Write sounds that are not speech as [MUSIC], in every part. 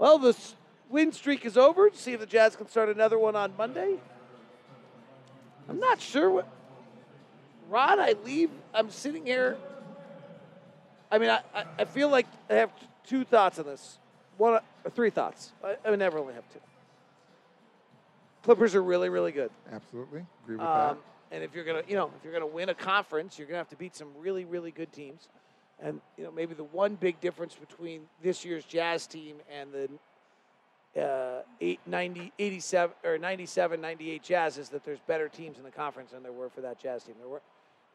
Well, the win streak is over. See if the Jazz can start another one on Monday. I'm not sure what. Rod, I leave. I'm sitting here. I mean, I, I, feel like I have two thoughts on this. One, or three thoughts. I, I never only have two. Clippers are really, really good. Absolutely. Agree with that. Um, and if you're gonna, you know, if you're gonna win a conference, you're gonna have to beat some really, really good teams. And you know, maybe the one big difference between this year's Jazz team and the uh, eight, 90, 87 or 97, 98 Jazz is that there's better teams in the conference than there were for that Jazz team. There were.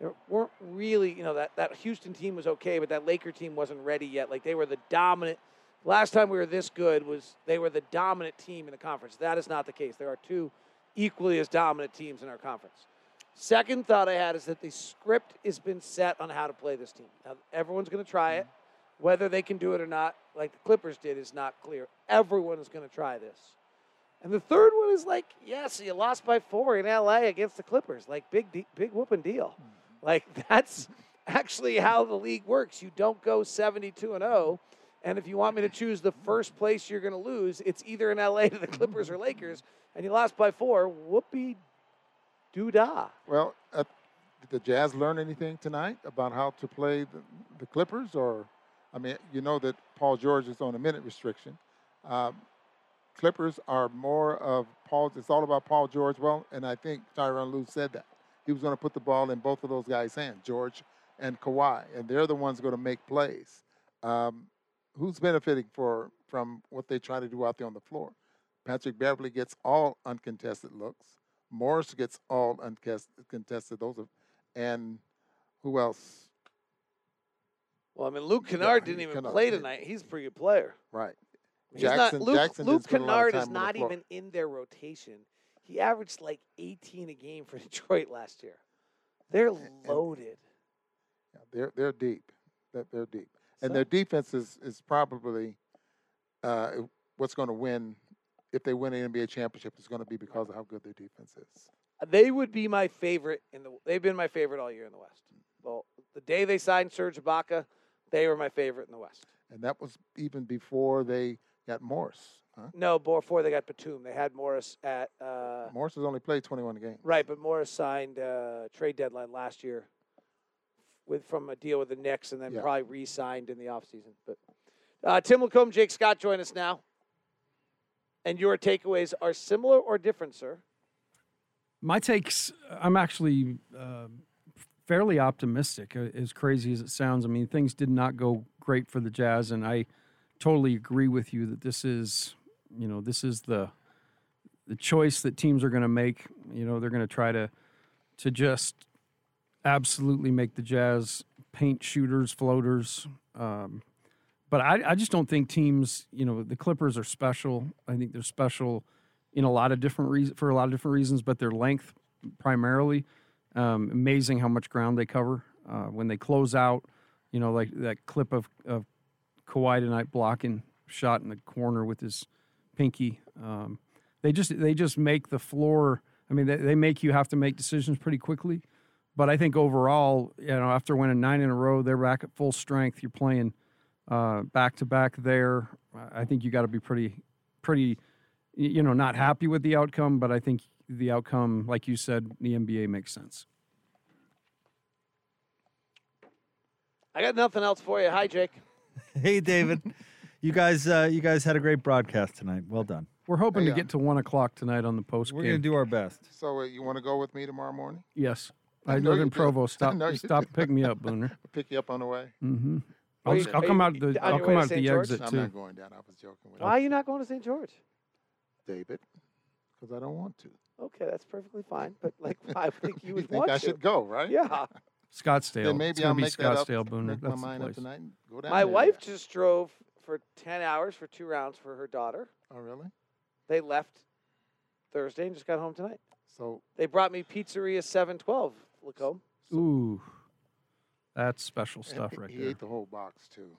There weren't really, you know, that, that Houston team was okay, but that Laker team wasn't ready yet. Like they were the dominant. Last time we were this good was they were the dominant team in the conference. That is not the case. There are two equally as dominant teams in our conference. Second thought I had is that the script has been set on how to play this team. Now, everyone's going to try it. Mm-hmm. Whether they can do it or not, like the Clippers did, is not clear. Everyone is going to try this. And the third one is like, yes, you lost by four in LA against the Clippers. Like, big, de- big whooping deal. Mm-hmm. Like, [LAUGHS] that's actually how the league works. You don't go 72 and 0. And if you want me to choose the first place you're going to lose, it's either in LA to the Clippers or Lakers. And you lost by four. Whoopee Well, uh, did the Jazz learn anything tonight about how to play the, the Clippers? Or, I mean, you know that Paul George is on a minute restriction. Um, Clippers are more of Paul. It's all about Paul George. Well, and I think Tyronn Lue said that he was going to put the ball in both of those guys' hands, George and Kawhi, and they're the ones going to make plays. Um, who's benefiting for from what they try to do out there on the floor? Patrick Beverley gets all uncontested looks. Morris gets all uncontested. Those are, and who else? Well, I mean, Luke Yeah, Kennard didn't even Kennard, play tonight. He's a pretty good player. Right. He's Jackson- not, Luke, Jackson Luke didn't spend a lot of Kennard is time on the not even in their rotation. He averaged like 18 a game for [LAUGHS] Detroit last year. They're loaded. Yeah, they're they're deep. They're, they're deep, and So- their defense is is probably uh, what's going to win. If they win an NBA championship, it's going to be because of how good their defense is. They would be my favorite in the. They've been my favorite all year in the West. Well, the day they signed Serge Ibaka, they were my favorite in the West. And that was even before they got Morris. Huh? No, before they got Batum, they had Morris at. Uh, Morris has only played 21 games. Right, but Morris signed uh, trade deadline last year with from a deal with the Knicks, and then Yeah. probably re-signed in the offseason. But uh, Tim LaComb, Jake Scott join us now, and your takeaways are similar or different, sir? My takes, I'm actually uh, fairly optimistic, uh, as crazy as it sounds. I mean, things did not go great for the Jazz, and I totally agree with you that this is, you know, this is the the choice that teams are going to make. You know, they're going to try to to just absolutely make the Jazz paint shooters, floaters. Um, but I, I just don't think teams, you know, the Clippers are special. I think they're special in a lot of different reasons for a lot of different reasons, but their length primarily. Um, amazing how much ground they cover uh, when they close out. You know, like that clip of of Kawhi tonight blocking shot in the corner with his pinky. Um, they just they just make the floor. I mean, they, they make you have to make decisions pretty quickly. But I think overall, you know, after winning nine in a row, they're back at full strength. You're playing back to back there. I think you got to be pretty, pretty, you know, not happy with the outcome. But I think the outcome, like you said, the NBA makes sense. I got nothing else for you. Hi, Jake. [LAUGHS] Hey, David. you guys, uh, you guys had a great broadcast tonight. Well done. We're hoping Hey, to uh, get to one o'clock tonight on the post We're gonna do our best. So uh, you want to go with me tomorrow morning? Yes, I I know live in do. Provo. [LAUGHS] Stop, stop, do. pick me up, Booner. I'll [LAUGHS] pick you up on the way. Mm-hmm. Are I'll, just, I'll come out the. I'll your come out the George? exit I'm too. not going down. I was joking with Why are you not going to St. George? David because I don't want to. Okay, that's perfectly fine. But like, [LAUGHS] I think you would You would think want I to. should go, right? Yeah. Scottsdale. Then maybe it's gonna I'll be make that up. Scottsdale, Booner. Make my That's the mind up place. tonight. And go down My there. wife just drove for 10 hours for two rounds for her daughter. Oh, really? They left Thursday and just got home tonight. So They brought me Pizzeria 712, LaComb. Ooh, that's special stuff he- right he there. ate the whole box too.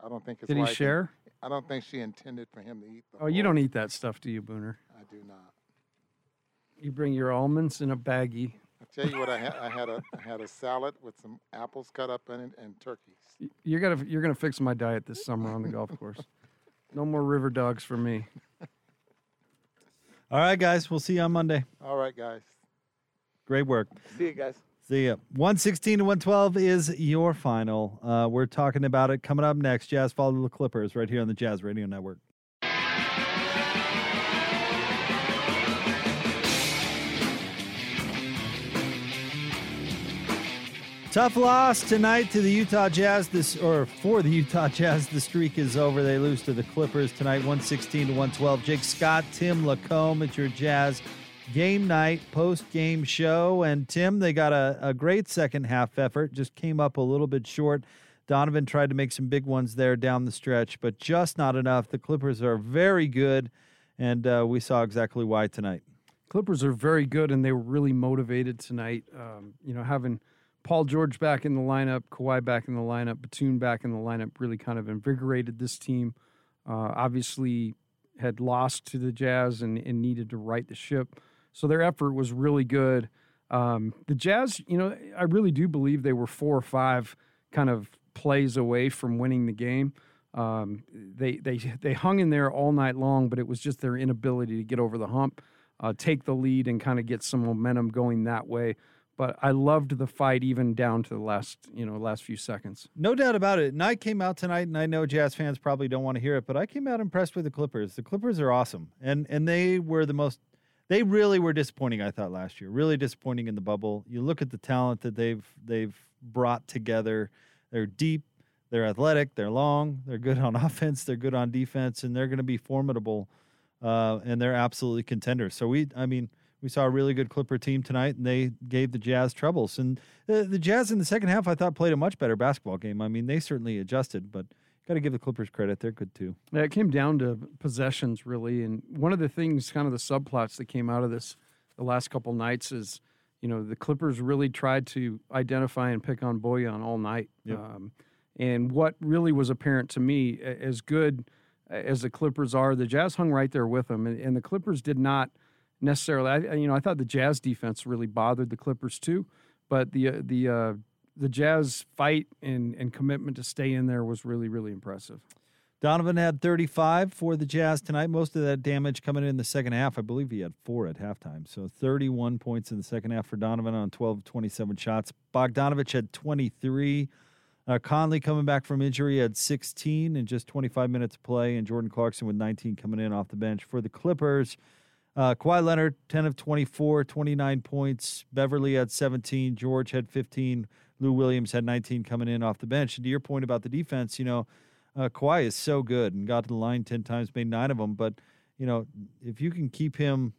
I don't think his Did he wife in- share? I don't think she intended for him to eat the Oh, you whole- don't eat that stuff, do you, Booner? I do not. You bring your almonds in a baggie. I tell you what, I had I had a I had a salad with some apples cut up in it and turkeys. Y- You're gonna you're gonna fix my diet this summer on the golf course. No more river dogs for me. All right, guys. We'll see you on Monday. All right, guys. Great work. See you guys. See ya. 116 to 112 is your final. Uh, we're talking about it coming up next. Jazz follow the Clippers right here on the Jazz Radio Network. Tough loss tonight to the Utah Jazz. This or for the Utah [LAUGHS] Jazz, the streak is over. They lose to the Clippers tonight, 116 to 112. Jake Scott, Tim LaComb at your Jazz game night post game show. And Tim, they got a, a great second half effort, just came up a little bit short. Donovan tried to make some big ones there down the stretch, but just not enough. The Clippers are very good, and uh, we saw exactly why tonight. Clippers are very good, and they were really motivated tonight. Um, you know, having Paul George back in the lineup, Kawhi back in the lineup, Batum back in the lineup really kind of invigorated this team. Uh, obviously, had lost to the Jazz and, and, needed to right the ship. So their effort was really good. Um, the Jazz, you know, I really do believe they were four or five kind of plays away from winning the game. Um, they they they hung in there all night long, but it was just their inability to get over the hump, uh, take the lead, and kind of get some momentum going that way. But I loved the fight even down to the last you know last few seconds. No doubt about it. And I came out tonight, and I know Jazz fans probably don't want to hear it, but I came out impressed with the Clippers. The Clippers are awesome, and and they were the most. They really were disappointing. I thought last year, really disappointing in the bubble. You look at the talent that they've they've brought together they're deep, they're athletic, they're long, they're good on [LAUGHS] offense, they're good on defense, and they're going to be formidable. Uh, and they're absolutely contenders. So we, I mean, we saw a really good Clipper team tonight, and they gave the Jazz troubles. And the, the Jazz in the second half, I thought, played a much better basketball game. I mean, they certainly adjusted, but got to give the Clippers credit; they're good too. Yeah, it came down to possessions really, and one of the things, kind of the subplots that came out of this the last couple nights is you know, the Clippers really tried to identify and pick on Bojan all night. Yep. Um, and what really was apparent to me, as good as the Clippers are, the Jazz hung right there with them, and, and the Clippers did not necessarily. I, you know, I thought the Jazz defense really bothered the Clippers too, but the uh, the uh, the Jazz fight and and commitment to stay in there was really really impressive. Donovan had 35 for the Jazz tonight. Most of that damage coming in the second half. I believe he had four at halftime. So 31 points in the second half for Donovan on 12 27 shots. Bogdanovich had 23. Uh, Conley coming back from injury had 16 in just 25 minutes of play, and Jordan Clarkson with 19 coming in off the bench for the Clippers. Uh, Kawhi Leonard, 10 of 24, 29 points. Beverley had 17. George had 15. Lou Williams had 19 coming in off the bench. And to your point about the defense, you know, uh, Kawhi is so good and got to the line 10 times, made nine of them. But, you know, if you can keep him,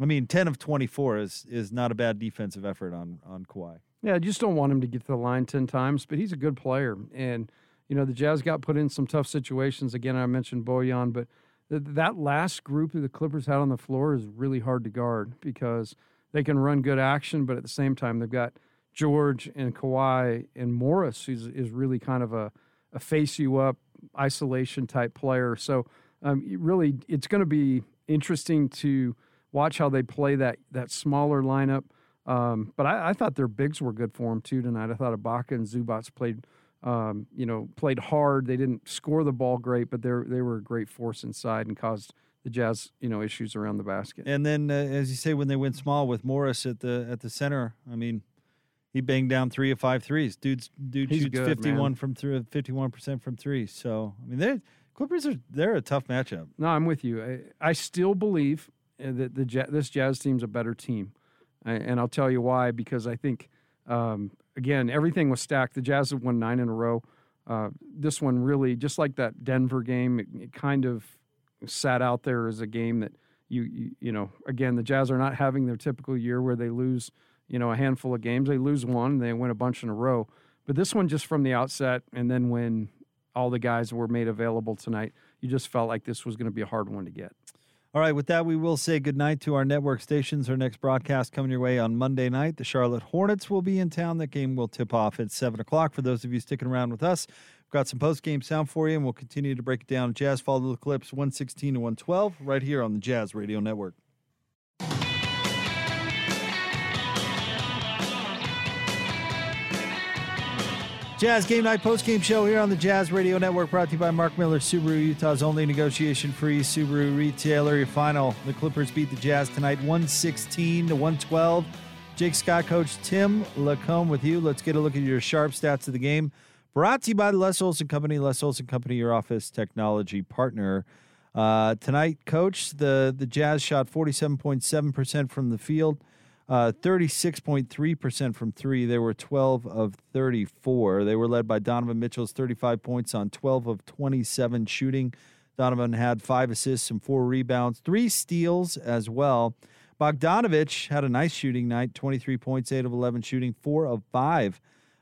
I mean, 10 of 24 is is not a bad defensive effort on, on Kawhi. Yeah, I just don't want him to get to the line 10 times, but he's a good player. And, you know, the Jazz got put in some tough situations. Again, I mentioned Bojan, but th- that last group that the Clippers had on the floor is really hard to guard because they can run good action, but at the same time, they've got George and Kawhi and Morris, who's is really kind of a, a face you up, isolation type player. So um, really, it's going to be interesting to watch how they play that that smaller lineup. Um, but I, I, thought their bigs were good for them too tonight. I thought Ibaka and Zubac played, um, you know, played hard. They didn't score the ball great, but they they were a great force inside and caused the Jazz, you know, issues around the basket. And then, uh, as you say, when they went small with Morris at the at the center, I mean, he banged down three of five threes. Dude's dude He's shoots good, fifty one man. from three, fifty one percent from three. So I mean, they Clippers are they're a tough matchup. No, I'm with you. I, I still believe uh, that the Ja- this Jazz team's a better team, I, and I'll tell you why. Because I think um, again everything was stacked. The Jazz have won nine in a row. Uh, this one really, just like that Denver game, it, it kind of sat out there as a game that you, you you know again the Jazz are not having their typical year where they lose you know a handful of games. They lose one, they win a bunch in a row. But this one just from the outset, and then when all the guys were made available tonight, you just felt like this was going to be a hard one to get. All right, with that, we will say goodnight to our network stations. Our next broadcast coming your way on Monday night. The Charlotte Hornets will be in town. That game will tip off at 7 o'clock. For those of you sticking around with us, we've got some post game sound for you, and we'll continue to break it down. Jazz follow the clips 116 to 112 right here on the Jazz Radio Network. Jazz Game Night post game show here on the Jazz Radio Network, brought to you by Mark Miller, Subaru, Utah's only negotiation free Subaru retailer. Your final the Clippers beat the Jazz tonight 116 to 112. Jake Scott, Coach Tim LaComb with you. Let's get a look at your sharp stats of the game. Brought to you by the Les Olson Company. Les Olson Company, your office technology partner. Uh, tonight, Coach, the, the Jazz shot 47.7% from the field. Uh, 36.3% from three. They were 12 of 34. They were led by Donovan Mitchell's 35 points on 12 of 27 shooting. Donovan had five assists and four rebounds, three steals as well. Bogdanovich had a nice shooting night 23 points, 8 of 11 shooting, 4 of 5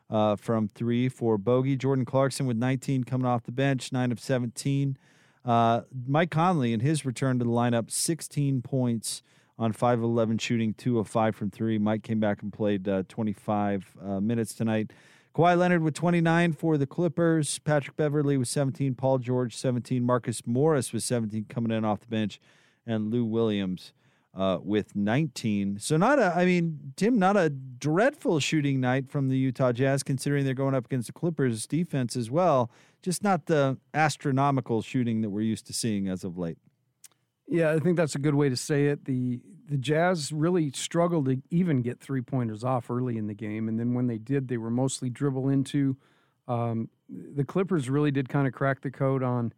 uh, from three for Bogey. Jordan Clarkson with 19 coming off the bench, 9 of 17. Uh, Mike Conley in his return to the lineup, 16 points on 5 of 11 shooting, 2 of 5 from 3. Mike came back and played uh, 25 uh, minutes tonight. Kawhi Leonard with 29 for the Clippers. Patrick Beverley with 17. Paul George 17. Marcus Morris with 17 coming in off the bench. And Lou Williams uh, with 19. So not a, I mean, Tim, not a dreadful shooting night from the Utah Jazz, considering they're going up against the Clippers defense as well. Just not the astronomical shooting that we're used to seeing as of late. Yeah, I think that's a good way to say it. The the Jazz really struggled to even get three pointers off early in the game, and then when they did, they were mostly dribble into. Um, the Clippers really did kind of crack the code on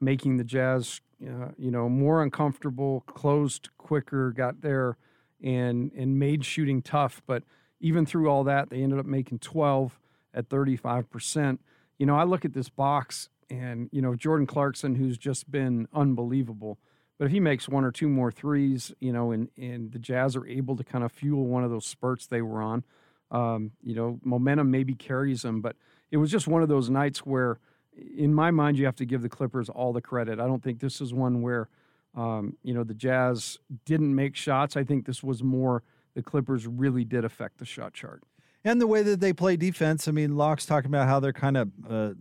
making the Jazz, uh, you know, more uncomfortable, closed quicker, got there, and and made shooting tough. But even through all that, they ended up making 12 at 35 percent. You know, I look at this box, and you know, Jordan Clarkson, who's just been unbelievable but if he makes one or two more threes, you know, and, and the Jazz are able to kind of fuel one of those spurts they were on, um, you know, momentum maybe carries them. But it was just one of those nights where, in my mind, you have to give the Clippers all the credit. I don't think this is one where, um, you know, the Jazz didn't make shots. I think this was more the Clippers really did affect the shot chart. And the way that they play defense, I mean, Locke's talking about how they're kind of uh,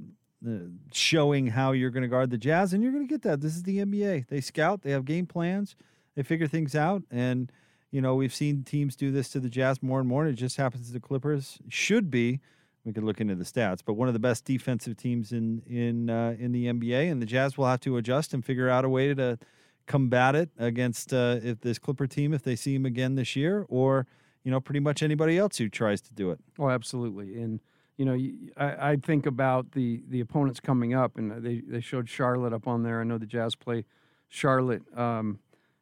showing how you're going to guard the Jazz, and you're going to get that. This is the NBA. They scout, they have game plans, they figure things out, and you know we've seen teams do this to the Jazz more and more. And it just happens to the Clippers. Should be. We could look into the stats, but one of the best defensive teams in in uh, in the NBA, and the Jazz will have to adjust and figure out a way to combat it against uh, if this Clipper team if they see him again this year, or you know pretty much anybody else who tries to do it. Oh, absolutely, and you know, I, I think about the the opponents coming up, and they they showed Charlotte up on there. I know the Jazz play Charlotte, um,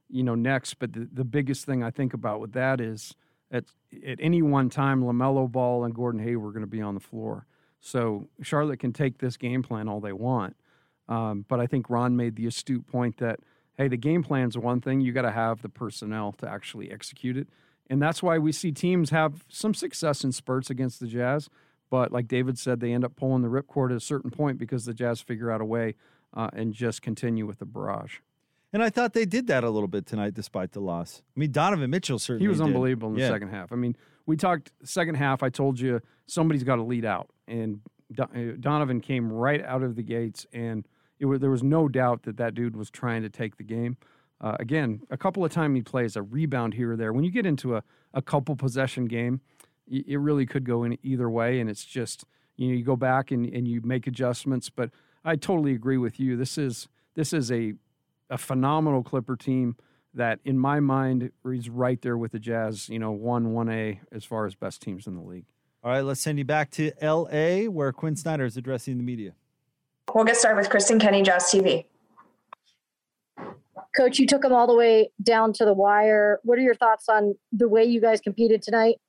you know, next. But the, the biggest thing I think about with that is at at any one time, Lamelo Ball and Gordon Hayward are going to be on the floor. So Charlotte can take this game plan all they want, um, but I think Ron made the astute point that hey, the game plan's one thing; you got to have the personnel to actually execute it, and that's why we see teams have some success in spurts against the Jazz but like David said, they end up pulling the ripcord at a certain point because the Jazz figure out a way uh, and just continue with the barrage. And I thought they did that a little bit tonight, despite the loss. I mean, Donovan Mitchell certainly. He was did. unbelievable in the yeah. second half. I mean, we talked second half. I told you somebody's got to lead out, and uh, Donovan came right out of the gates, and it was, there was no doubt that that dude was trying to take the game. Uh, again, a couple of times he plays a rebound here or there. When you get into a, a couple possession game, it really could go in either way. And it's just, you know, you go back and, and you make adjustments. But I totally agree with you. This is this is a a phenomenal Clipper team that, in my mind, is right there with the Jazz. You know, one one A as far as best teams in the league. All right, let's send you back to L.A. where Quin Snyder is addressing the media. We'll get started with Kristen Kenny, Jazz TV. Coach, you took them all the way down to the wire. What are your thoughts on the way you guys competed tonight?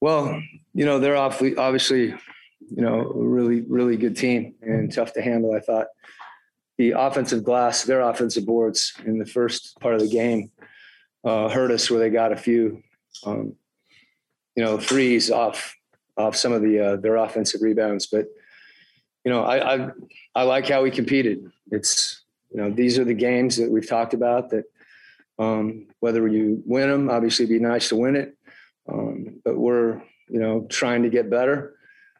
Well, you know, they're awfully, obviously, you know, really, really good team and tough to handle. I thought the offensive glass, their offensive boards in the first part of the game uh, hurt us where they got a few, um, you know, threes off off some of the uh, their offensive rebounds. But you know, I, I I like how we competed. It's you know, these are the games that we've talked about that um, whether you win them, obviously, be nice to win it. Um, but we're, you know, trying to get better,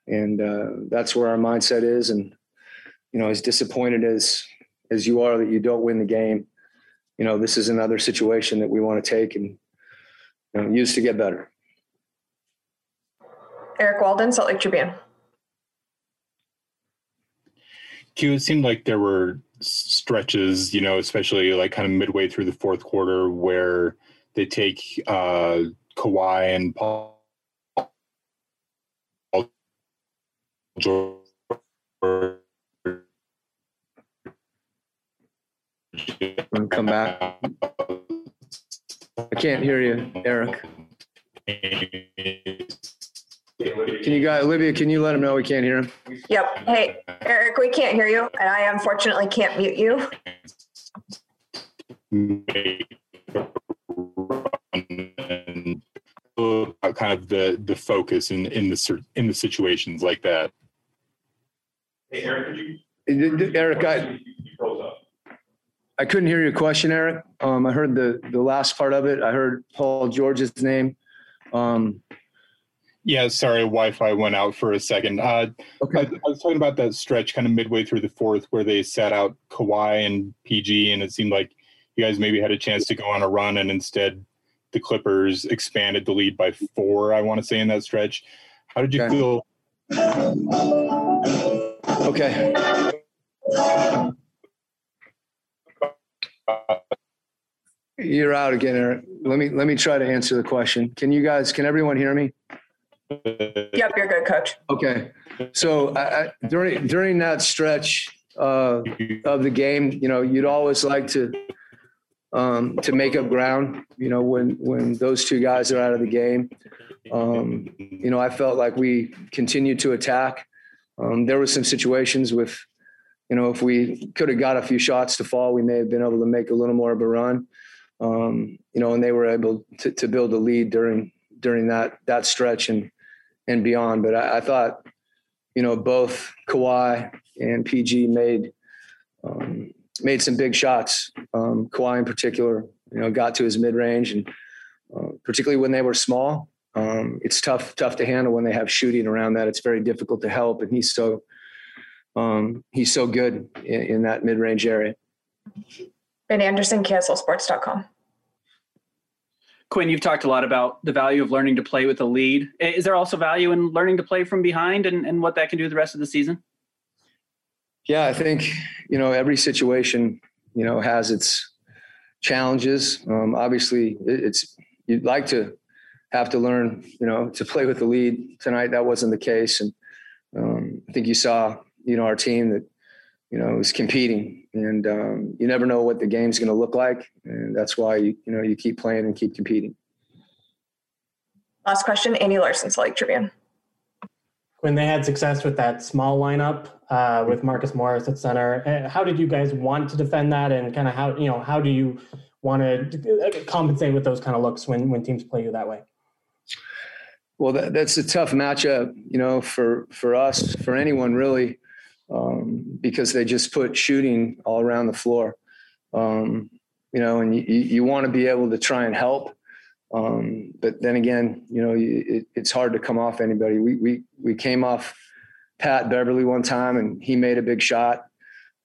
and uh, that's where our mindset is. And you know, as disappointed as as you are that you don't win the game, you know, this is another situation that we want to take and you know, use to get better. Eric Walden, Salt Lake Tribune. Q, it seemed like there were stretches, you know, especially like kind of midway through the fourth quarter where they take uh, Kawhi and Paul George. Come back. I can't hear you, Eric. Can you guys, Olivia, can you let him know we can't hear him? Yep. Hey, Eric, we can't hear you, and I unfortunately can't mute you. Kind of the the focus in in the in the situations like that. Hey, Eric, Eric, I, I couldn't hear your question, Eric. Um, I heard the, the last part of it. I heard Paul George's name. Um, Yeah, sorry, Wi-Fi went out for a second. Uh, I, okay. I was talking about that stretch kind of midway through the fourth where they sat out Kawhi and PG, and it seemed like you guys maybe had a chance to go on a run, and instead the Clippers expanded the lead by four. I want to say in that stretch. How did you Okay. feel? Okay. You're out again, Eric. Let me, let me try to answer the question. Can you guys, can everyone hear me? Yep, you're good, coach. Okay, so I, I, during during that stretch uh, of the game, you know, you'd always like to um, to make up ground. You know, when when those two guys are out of the game, um, you know, I felt like we continued to attack. Um, there were some situations with, you know, if we could have got a few shots to fall, we may have been able to make a little more of a run. Um, you know, and they were able to, to build a lead during during that that stretch and and beyond. But I, I thought, you know, both Kawhi and PG made um, made some big shots. Um, Kawhi in particular, you know, got to his mid range, and uh, particularly when they were small, um, it's tough tough to handle when they have shooting around that. It's very difficult to help, and he's so um, he's so good in, in that mid range area. Ben Anderson, KSLSports.com. Quin, you've talked a lot about the value of learning to play with a lead. Is there also value in learning to play from behind and, and what that can do the rest of the season? Yeah, I think you know every situation you know has its challenges. Um, obviously, it's you'd like to have to learn you know to play with the lead tonight. That wasn't the case, and um, I think you saw you know our team that you know is competing, and um, you never know what the game's going to look like, and that's why you you know you keep playing and keep competing. Last question, Andy Larsen, Salt Lake Tribune. When they had success with that small lineup uh, with Marcus Morris at center. uh, How did you guys want to defend that, and kind of how you know how do you want to compensate with those kind of looks when when teams play you that way? Well, that, that's a tough matchup, you know, for for us, for anyone really, um, because they just put shooting all around the floor, um, you know, and you you want to be able to try and help, um, but then again, you know, it, it's hard to come off anybody. We we we came off Pat Beverley one time, and he made a big shot.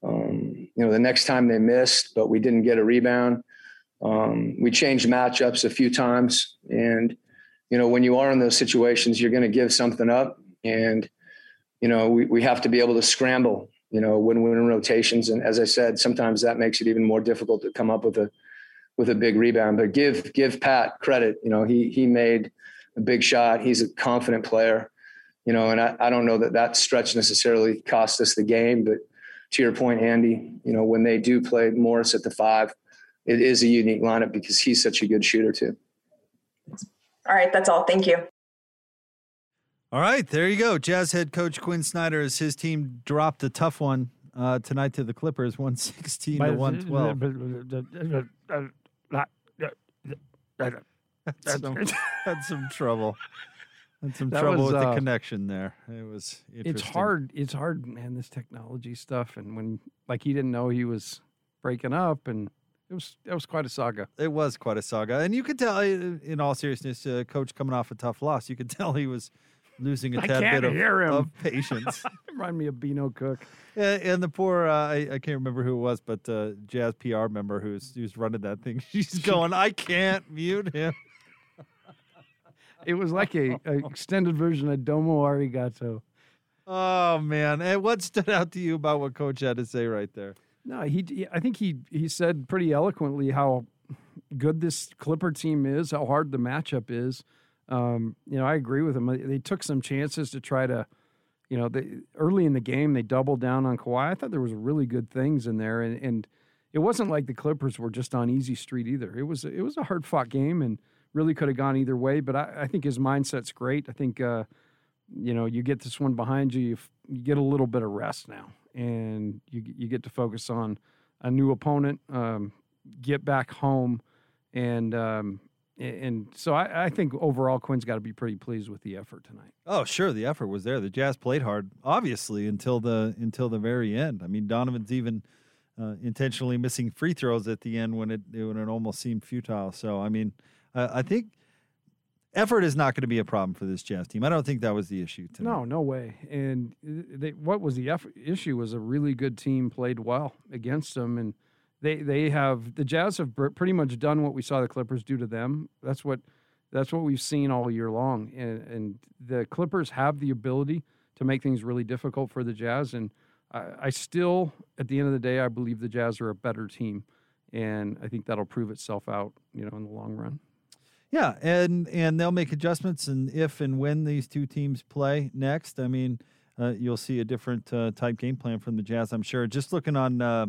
Um, you know, the next time they missed, but we didn't get a rebound. Um, we changed matchups a few times, and you know, when you are in those situations, you're going to give something up. And, you know, we, we have to be able to scramble, you know, win win rotations. And as I said, sometimes that makes it even more difficult to come up with a, with a big rebound, but give, give Pat credit. You know, he, he made a big shot. He's a confident player, you know, and I, I don't know that that stretch necessarily cost us the game, but to your point, Andy, you know, when they do play Morris at the five, it is a unique lineup because he's such a good shooter too. All right, that's all. Thank you. All right, there you go. Jazz head coach Quin Snyder as his team dropped a tough one uh, tonight to the Clippers, 116 to 112. Had some, [LAUGHS] had some trouble. Had some That trouble was, with the uh, connection there. It was It's hard. It's hard, man. This technology stuff, and when like he didn't know he was breaking up, and it was that was quite a saga. It was quite a saga, and you could tell, uh, in all seriousness, uh, coach coming off a tough loss, you could [LAUGHS] tell he was losing a tad bit of, of [LAUGHS] patience. Remind me of Beano Cook. and, and the poor, uh, I, I can't remember who it was, but uh, Jazz PR member who's who's running that thing. [LAUGHS] She's going, I can't mute him. [LAUGHS] it was like a, a extended version of Domo Arigato. Oh man! And what stood out to you about what Coach had to say right there? No, he. he- I think he he said pretty eloquently how good this Clipper team is, how hard the matchup is. Um, you know, I agree with him. They- took some chances to try to, you know, they early in the game they doubled down on Kawhi. I thought there was really good things in there, and and it wasn't like the Clippers were just on easy street either. It was it was a hard fought game and really could have gone either way. But I, I think his mindset's great. I think. Uh, you know, you get this one behind you, you, f- you get a little bit of rest now, and you you get to focus on a new opponent, um, get back home, and um, and so I, I think overall Quin's got to be pretty pleased with the effort tonight. Oh, sure, the effort was there. The Jazz played hard, obviously, until the until the very end. I mean, Donovan's even uh, intentionally missing free throws at the end when it when it almost seemed futile. So, I mean, uh, I think effort is not going to be a problem for this Jazz team. I don't think that was the issue tonight. No, no way. And they, what was the effort, issue was a really good team played well against them, and they they have the Jazz have pretty much done what we saw the Clippers do to them. That's what that's what we've seen all year long, and, and the Clippers have the ability to make things really difficult for the Jazz. And I, I still, at the end of the day, I believe the Jazz are a better team, and I think that'll prove itself out, you know, in the long run. Yeah, and and they'll make adjustments, and if and when these two teams play next, I mean, uh, you'll see a different uh, type game plan from the Jazz, I'm sure. Just looking on uh,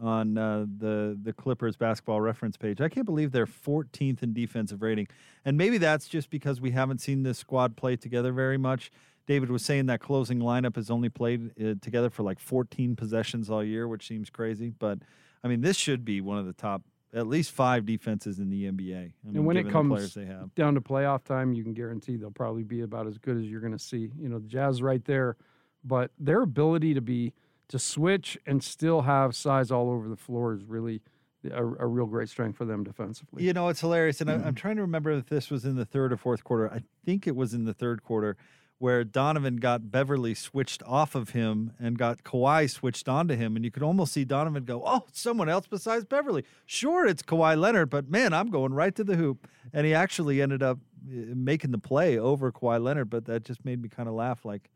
on uh, the the Clippers basketball reference page, I can't believe they're 14th in defensive rating, and maybe that's just because we haven't seen this squad play together very much. David was saying that closing lineup has only played uh, together for like 14 possessions all year, which seems crazy, but I mean, this should be one of the top. At least five defenses in the NBA. I mean, and when it the comes they have. down to playoff time, you can guarantee they'll probably be about as good as you're going to see. You know, the Jazz right there, but their ability to be to switch and still have size all over the floor is really a, a real great strength for them defensively. You know, it's hilarious. And Mm-hmm. I'm trying to remember if this was in the third or fourth quarter. I think it was in the third quarter where Donovan got Beverley switched off of him and got Kawhi switched onto him. And you could almost see Donovan go, Oh, someone else besides Beverley. Sure, it's Kawhi Leonard, but man, I'm going right to the hoop. And he actually ended up uh, making the play over Kawhi Leonard. But that just made me kind of laugh like,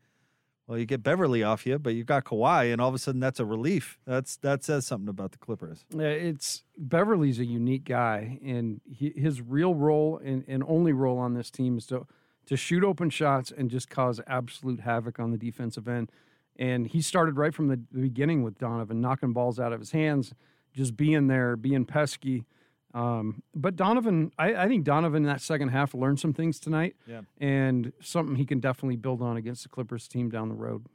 well, you get Beverley off you, but you got Kawhi, and all of a sudden that's a relief. That's that says something about the Clippers. It's Beverley's a unique guy, and he, his real role and, and only role on this team is to to shoot open shots and just cause absolute havoc on the defensive end. And he started right from the beginning with Donovan, knocking balls out of his hands, just being there, being pesky. Um, but Donovan, I, I think Donovan in that second half learned some things tonight, Yeah. and something he can definitely build on against the Clippers team down the road.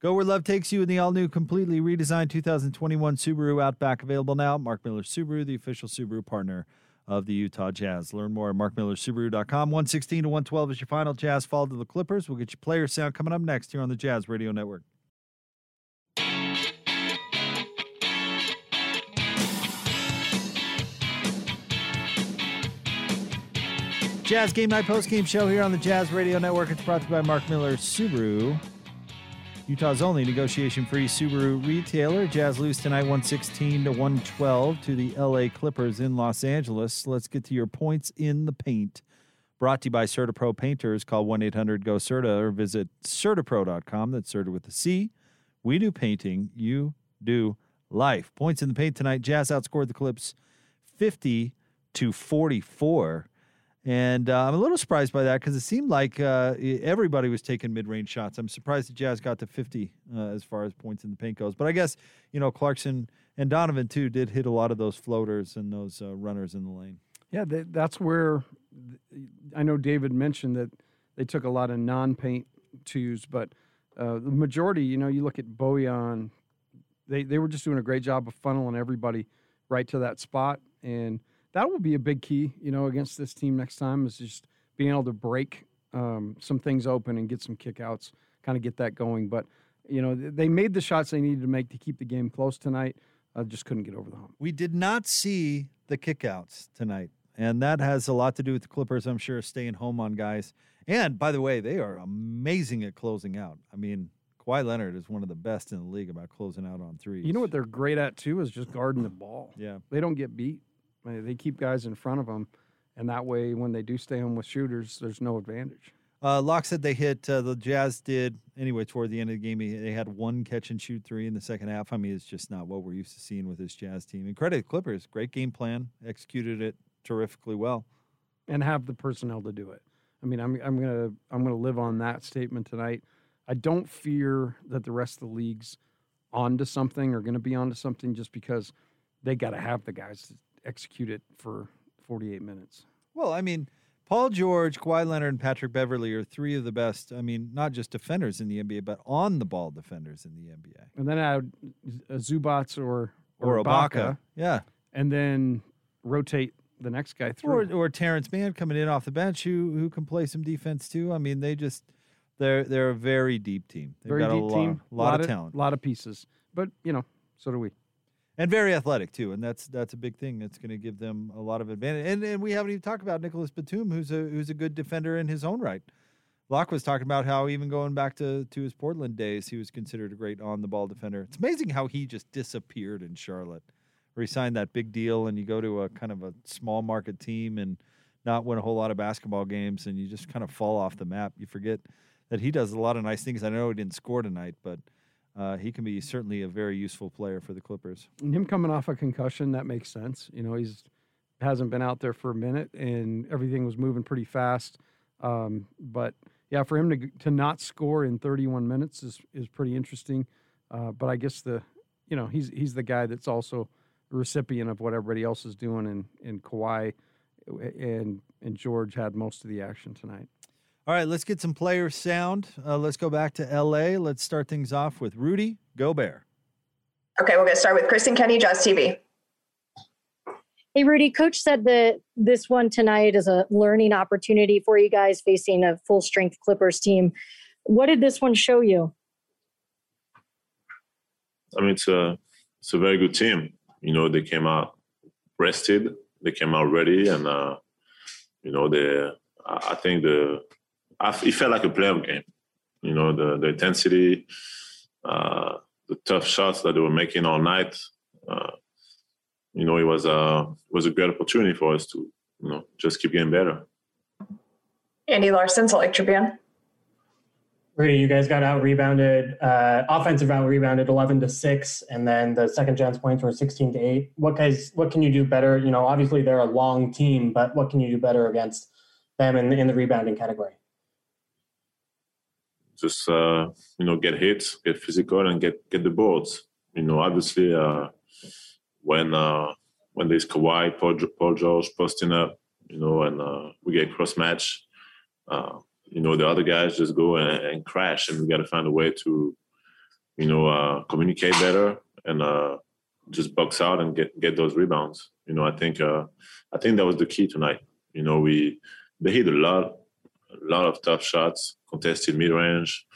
Go where love takes you in the all new, completely redesigned 2021 Subaru Outback available now. Mark Miller Subaru, the official Subaru partner of the Utah Jazz. Learn more at markmillersubaru.com. 116 to 112 is your final Jazz fall to the Clippers. We'll get you player sound coming up next here on the Jazz Radio Network. Jazz Game Night Post Game Show here on the Jazz Radio Network. It's brought to you by Mark Miller Subaru. Utah's only negotiation free Subaru retailer. Jazz lose tonight 116 to 112 to the LA Clippers in Los Angeles. Let's get to your points in the paint. Brought to you by CertaPro Painters. Call 1 800 GO CERTA or visit CertaPro.com. That's Certa with a C. We do painting, you do life. Points in the paint tonight. Jazz outscored the Clips 50 to 44. And uh, I'm a little surprised by that because it seemed like uh, everybody was taking mid-range shots. I'm surprised the Jazz got to 50 uh, as far as points in the paint goes. But I guess you know Clarkson and Donovan too did hit a lot of those floaters and those uh, runners in the lane. Yeah, that, that's where I know David mentioned that they took a lot of non-paint twos, but uh, the majority, you know, you look at Bojan, they they were just doing a great job of funneling everybody right to that spot, and that will be a big key, you know, against this team next time is just being able to break um, some things open and get some kickouts, kind of get that going. But you know, they made the shots they needed to make to keep the game close tonight. I just couldn't get over the hump. We did not see the kickouts tonight, and that has a lot to do with the Clippers. I'm sure staying home on guys. And by the way, they are amazing at closing out. I mean, Kawhi Leonard is one of the best in the league about closing out on threes. You know what they're great at too is just guarding the ball. Yeah. They don't get beat. They keep guys in front of them, and that way, when they do stay home with shooters, there's no advantage. Uh, Locke said they hit uh, the Jazz did anyway toward the end of the game. They had one catch and shoot three in the second half. I mean, it's just not what we're used to seeing with this Jazz team. And credit Clippers, great game plan, executed it terrifically well. and have the personnel to do it. I mean, I'm I'm gonna I'm gonna live on that statement tonight. I don't fear that the rest of the league's onto something or going to be onto something just because they got to have the guys execute it for 48 minutes. Well, I mean, Paul George, Kawhi Leonard, and Patrick Beverley are three of the best. I mean, not just defenders in the NBA, but on the ball defenders in the NBA. And then add a Zubac or Or or, Ibaka. Ibaka, Yeah. and then rotate the next guy through. Or or Terrence Mann coming in off the bench who who can play some defense too. I mean, they just they're they're a very deep team. They've Very got deep a lot, team, lot, of talent. a lot of pieces. But you know, so do we. And very athletic too, and that's that's a big thing. That's going to give them a lot of advantage. And and we haven't even talked about Nicolas Batum, who's a who's a good defender in his own right. Locke was talking about how even going back to to his Portland days, he was considered a great on the ball defender. It's amazing how he just disappeared in Charlotte, where he signed that big deal, and you go to a kind of a small market team and not win a whole lot of basketball games, and you just kind of fall off the map. You forget that he does a lot of nice things. I know he didn't score tonight, but. Uh, he can be certainly a very useful player for the Clippers. And him coming off a concussion, that makes sense. You know, he's hasn't been out there for a minute, and everything was moving pretty fast. Um, but yeah, for him to to not score in 31 minutes is is pretty interesting. Uh, but I guess the you know he's he's the guy that's also a recipient of what everybody else is doing, and and Kawhi and and George had most of the action tonight. All right, let's get some player sound. Uh, let's go back to LA. Let's start things off with Rudy Gobert. Okay, we're going to start with Kristen Kenny, Jazz TV. Hey, Rudy, coach said that this one tonight is a learning opportunity for you guys facing a full strength Clippers team. What did this one show you? I mean, it's a it's a very good team. You know, they came out rested, they came out ready, and uh, you know, they. I I think the I, it felt like a playoff game. You know, the the intensity, uh, the tough shots that they were making all night. Uh, you know, it was a it was a great opportunity for us to you know just keep getting better. Andy Larsen, Salt Lake Tribune. Rudy, you guys got out rebounded, uh, offensive out rebounded 11 to 6, and then the second gen's points were 16 to 8. What guys, what can you do better? You know, obviously they're a long team, but what can you do better against them in, in the rebounding category? Just uh, you know get hits, get physical, and get get the boards. You know, obviously uh, when uh, when there's Kawhi, Paul, Paul George posting up, you know, and uh, we get cross match, uh, you know, the other guys just go and, and crash, and we got to find a way to, you know, uh, communicate better and uh, just box out and get get those rebounds. You know, I think uh, I think that was the key tonight. You know, we they hit a lot, a lot of tough shots, contested mid range,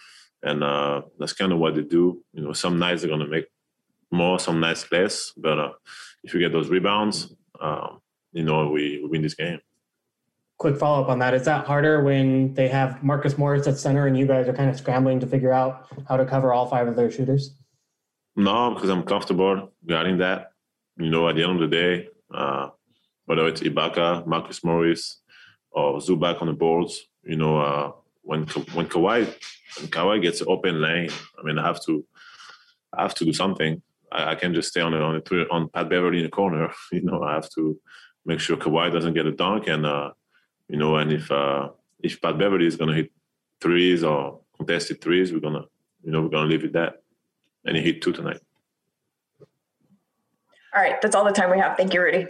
and uh, that's kind of what they do. You know, some nights they're gonna make more, some nights less, but uh, if you get those rebounds, um, you know, we, we win this game. Quick follow up on that. Is that harder when they have Marcus Morris at center and you guys are kind of scrambling to figure out how to cover all five of their shooters? No, because I'm comfortable guarding that. You know, at the end of the day, uh, whether it's Ibaka, Marcus Morris, or Zubac on the boards, you know, uh, when when Kawhi when Kawhi gets an open lane, I mean, I have to I have to do something. I, I can't just stay on the, on on Pat Beverley in the corner. [LAUGHS] You know, I have to make sure Kawhi doesn't get a dunk, and uh, you know, and if uh, if Pat Beverley is gonna hit threes or contested threes, we're gonna you know we're gonna leave it that, and he hit two tonight. All right, that's all the time we have. Thank you, Rudy.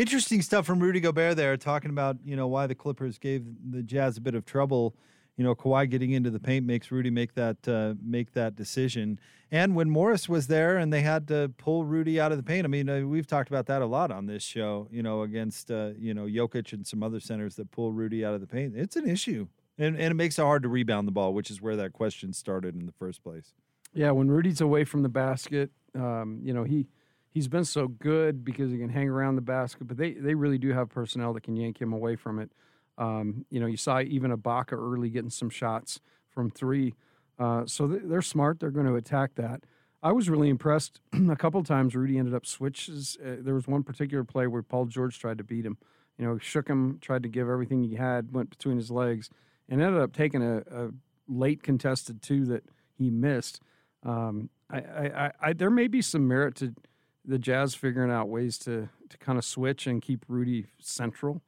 Interesting stuff from Rudy Gobert there, talking about you know why the Clippers gave the Jazz a bit of trouble. You know, Kawhi getting into the paint makes Rudy make that uh, make that decision. And when Morris was there and they had to pull Rudy out of the paint, I mean, uh, we've talked about that a lot on this show. You know, against uh, you know Jokic and some other centers that pull Rudy out of the paint, it's an issue, and and it makes it hard to rebound the ball, which is where that question started in the first place. Yeah, when Rudy's away from the basket, um, you know he he's been so good because he can hang around the basket. But they they really do have personnel that can yank him away from it. Um, you know, you saw even Ibaka early getting some shots from three. Uh, so they- they're smart. They're going to attack that. I was really impressed. [CLEARS THROAT] a couple times Rudy ended up switches. Uh, there was one particular play where Paul George tried to beat him, You know, shook him, tried to give everything he had, went between his legs, and ended up taking a, a late contested two that he missed. Um, I, I, I, there may be some merit to the Jazz figuring out ways to to kind of switch and keep Rudy central.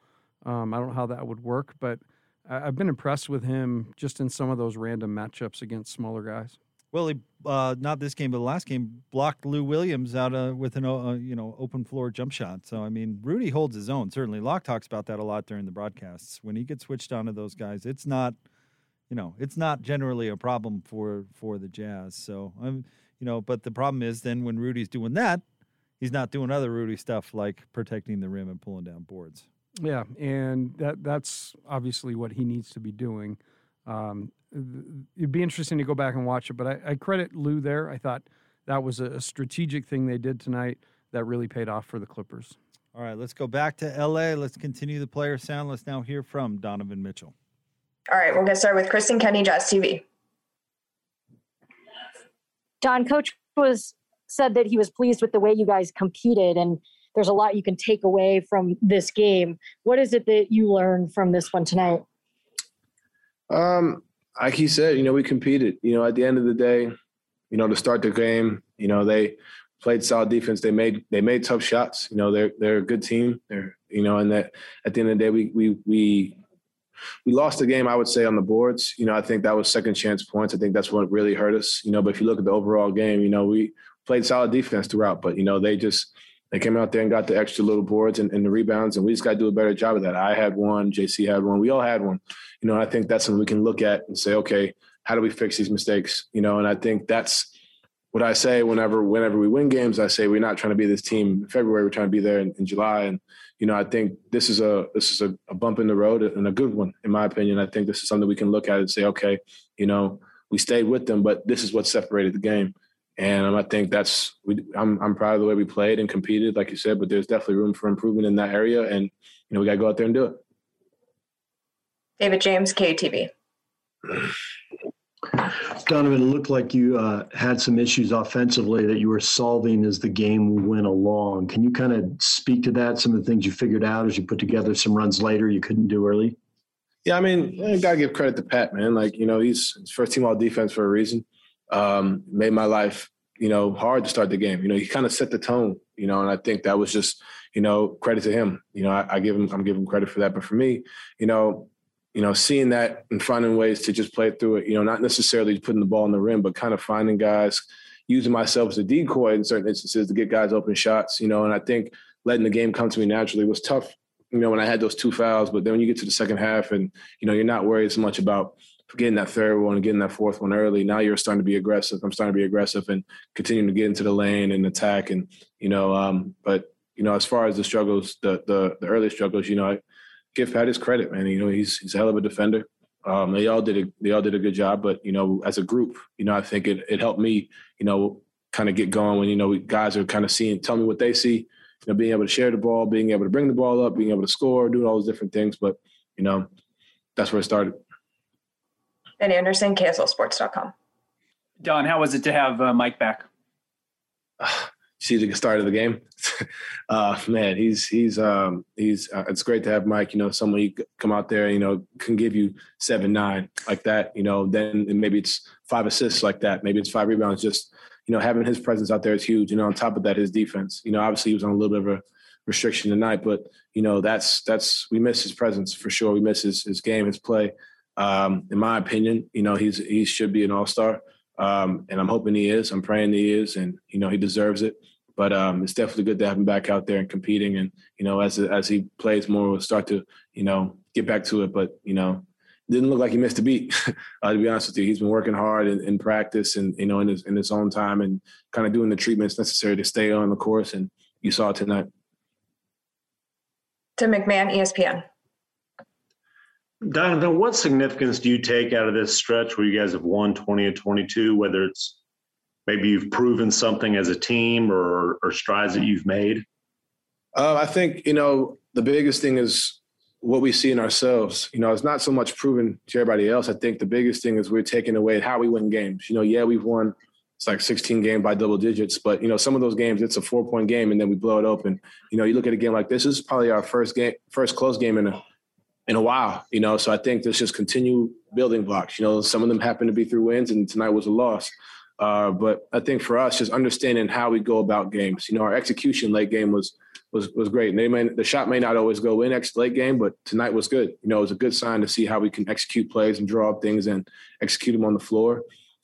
Um, I don't know how that would work, but I, have been impressed with him just in some of those random matchups against smaller guys. Well, he uh, not this game, but the last game blocked Lou Williams out uh, with an uh, you know open floor jump shot. So I mean, Rudy holds his own. Certainly, Locke talks about that a lot during the broadcasts. When he gets switched on to those guys, it's not you know it's not generally a problem for for the Jazz. So I'm you know, but the problem is then when Rudy's doing that, he's not doing other Rudy stuff like protecting the rim and pulling down boards. Yeah, and that that's obviously what he needs to be doing. Um, it'd be interesting to go back and watch it, but I, I credit Lou there. I thought that was a strategic thing they did tonight that really paid off for the Clippers. All right, let's go back to LA. Let's continue the player sound. Let's now hear from Donovan Mitchell. All right, we'll get started with Kristen Kenny, Jazz TV. Don, coach was said that he was pleased with the way you guys competed and there's a lot you can take away from this game. What is it that you learned from this one tonight? Um, like he said, you know, we competed. You know, at the end of the day, you know, to start the game, you know, they played solid defense. They made they made tough shots. You know, they're they're a good team. They're you know, and that at the end of the day, we we we we lost the game. I would say on the boards. You know, I think that was second chance points. I think that's what really hurt us. You know, but if you look at the overall game, you know, we played solid defense throughout. But you know, they just they came out there and got the extra little boards and, and the rebounds, and we just got to do a better job of that. I had one, JC had one, we all had one. You know, I think that's something we can look at and say, okay, how do we fix these mistakes? You know, and I think that's what I say whenever whenever we win games. I say we're not trying to be this team in February. We're trying to be there in, in July, and you know, I think this is a this is a, a bump in the road and a good one, in my opinion. I think this is something we can look at and say, okay, you know, we stayed with them, but this is what separated the game. And um, I think that's we, I'm I'm proud of the way we played and competed, like you said. But there's definitely room for improvement in that area, and you know we got to go out there and do it. David James, KTV. [CLEARS THROAT] Donovan, it looked like you uh, had some issues offensively that you were solving as the game went along. Can you kind of speak to that? Some of the things you figured out as you put together some runs later you couldn't do early. Yeah, I mean, I gotta give credit to Pat, man. Like you know, he's, he's first team all defense for a reason um, made my life, you know, hard to start the game. You know, he kind of set the tone, you know, and I think that was just, you know, credit to him. You know, I, I give him, I'm giving him credit for that. But for me, you know, you know, seeing that and finding ways to just play through it, you know, not necessarily putting the ball in the rim, but kind of finding guys, using myself as a decoy in certain instances to get guys open shots, you know, and I think letting the game come to me naturally was tough, you know, when I had those two fouls. But then when you get to the second half and, you know, you're not worried so much about getting that third one getting that fourth one early. Now you're starting to be aggressive. I'm starting to be aggressive and continuing to get into the lane and attack. And you know, um, but you know, as far as the struggles, the the, the early struggles, you know, I give Pat his credit, man. You know, he's he's a hell of a defender. Um, they all did a they all did a good job, but you know, as a group, you know, I think it it helped me, you know, kind of get going when you know guys are kind of seeing, tell me what they see. You know, being able to share the ball, being able to bring the ball up, being able to score, doing all those different things. But you know, that's where it started. Ben Anderson, KSLSports.com. Don, how was it to have uh, Mike back? [SIGHS] see the start of the game. [LAUGHS] uh, man, he's he's um, he's uh, it's great to have Mike. You know, someone you come out there, you know, can give you seven nine like that. You know, then maybe it's five assists like that. Maybe it's five rebounds. Just you know, having his presence out there is huge. You know, on top of that, his defense. You know, obviously he was on a little bit of a restriction tonight, but you know, that's that's we miss his presence for sure. We miss his his game, his play. Um, in my opinion, you know, he's he should be an all star, um, and I'm hoping he is. I'm praying he is, and you know, he deserves it. But um, it's definitely good to have him back out there and competing. And you know, as as he plays more, we'll start to you know get back to it. But you know, didn't look like he missed a beat. [LAUGHS] uh, to be honest with you, he's been working hard in, in, practice and you know in his in his own time and kind of doing the treatments necessary to stay on the course. And you saw it tonight. Tim MacMahon, ESPN. Donovan, what significance do you take out of this stretch where you guys have won 20 and 22, whether it's maybe you've proven something as a team or, or strides that you've made? Uh, I think, you know, the biggest thing is what we see in ourselves. You know, it's not so much proven to everybody else. I think the biggest thing is we're taking away how we win games. You know, yeah, we've won it's like 16 game by double digits. But you know, some of those games, it's a four point game, and then we blow it open. You know, you look at a game like this, this is probably our first game, first close game in a in a while. You know, so I think there's just continue building blocks. You know, some of them happen to be through wins, and tonight was a loss. Uh, but I think for us, just understanding how we go about games. You know, our execution late game was was was great. And they may the shot may not always go in next late game, but tonight was good. You know, it was a good sign to see how we can execute plays and draw up things and execute them on the floor.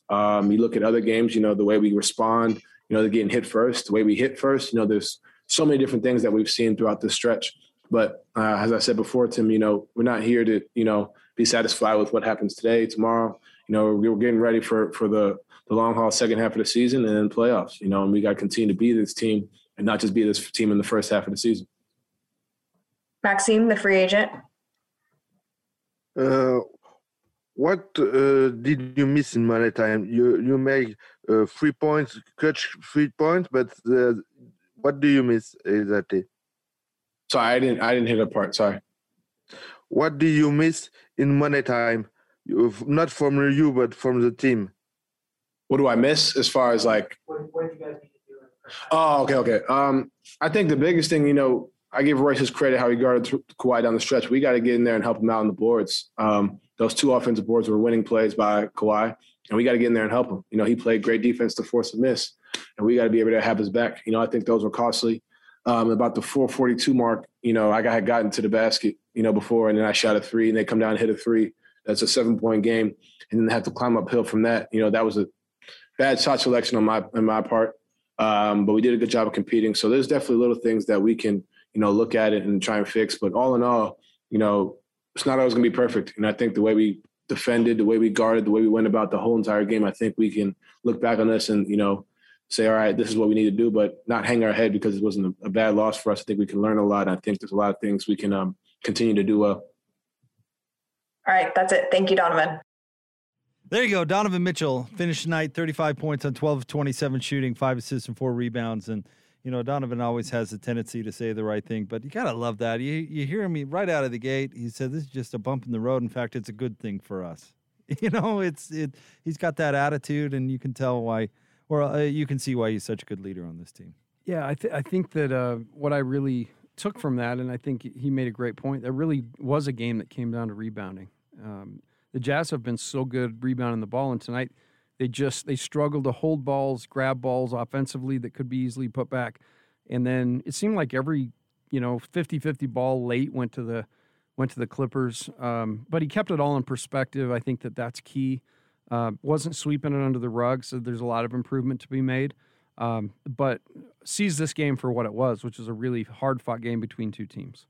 Um, you look at other games, you know, the way we respond, you know, they're getting hit first, the way we hit first, you know, there's so many different things that we've seen throughout this stretch. But uh, as I said before, Tim, you know, we're not here to, you know, be satisfied with what happens today, tomorrow. You know, we're getting ready for for the the long haul second half of the season and then playoffs. You know, and we got to continue to be this team and not just be this team in the first half of the season. Maxime, the free agent. Uh, what uh, did you miss in money time? You you make uh, three points, catch three points, but uh, what do you miss exactly? Sorry, I didn't I didn't hit a part. Sorry. What do you miss in money time? Not from you, but from the team. What do I miss as far as like? what do you guys need to Oh, okay, okay. Um, I think the biggest thing, you know, I give Royce his credit how he guarded Kawhi down the stretch. We got to get in there and help him out on the boards. Um, those two offensive boards were winning plays by Kawhi, and we got to get in there and help him. You know, he played great defense to force a miss, and we got to be able to have his back. You know, I think those were costly. Um, about the 442 mark, you know, I had gotten to the basket, you know, before, and then I shot a three, and they come down and hit a three. That's a seven point game, and then have to climb uphill from that. You know, that was a bad shot selection on my on my part. Um, but we did a good job of competing. So there's definitely little things that we can, you know, look at it and try and fix. But all in all, you know, it's not always going to be perfect. And I think the way we defended, the way we guarded, the way we went about the whole entire game, I think we can look back on this and, you know, say, all right, this is what we need to do, but not hang our head because it wasn't a, a bad loss for us. I think we can learn a lot. I think there's a lot of things we can um, continue to do well. All right, that's it. Thank you, Donovan. There you go. Donovan Mitchell finished tonight 35 points on 12 of 27 shooting, five assists and four rebounds. And, you know, Donovan always has a tendency to say the right thing, but you got to love that. You, you hear him right out of the gate. He said, This is just a bump in the road. In fact, it's a good thing for us. [LAUGHS] You know, it's it. He's got that attitude, and you can tell why, or uh, you can see why he's such a good leader on this team. Yeah, I, th- I think that uh, what I really took from that, and I think he made a great point, that really was a game that came down to rebounding. Um, the Jazz have been so good rebounding the ball, and tonight they just they struggled to hold balls, grab balls offensively that could be easily put back, and then it seemed like every you know 50-50 ball late went to the went to the Clippers, um, but he kept it all in perspective. I think that that's key. Uh, wasn't sweeping it under the rug, so there's a lot of improvement to be made. Um, but sees this game for what it was, which is a really hard fought game between two teams.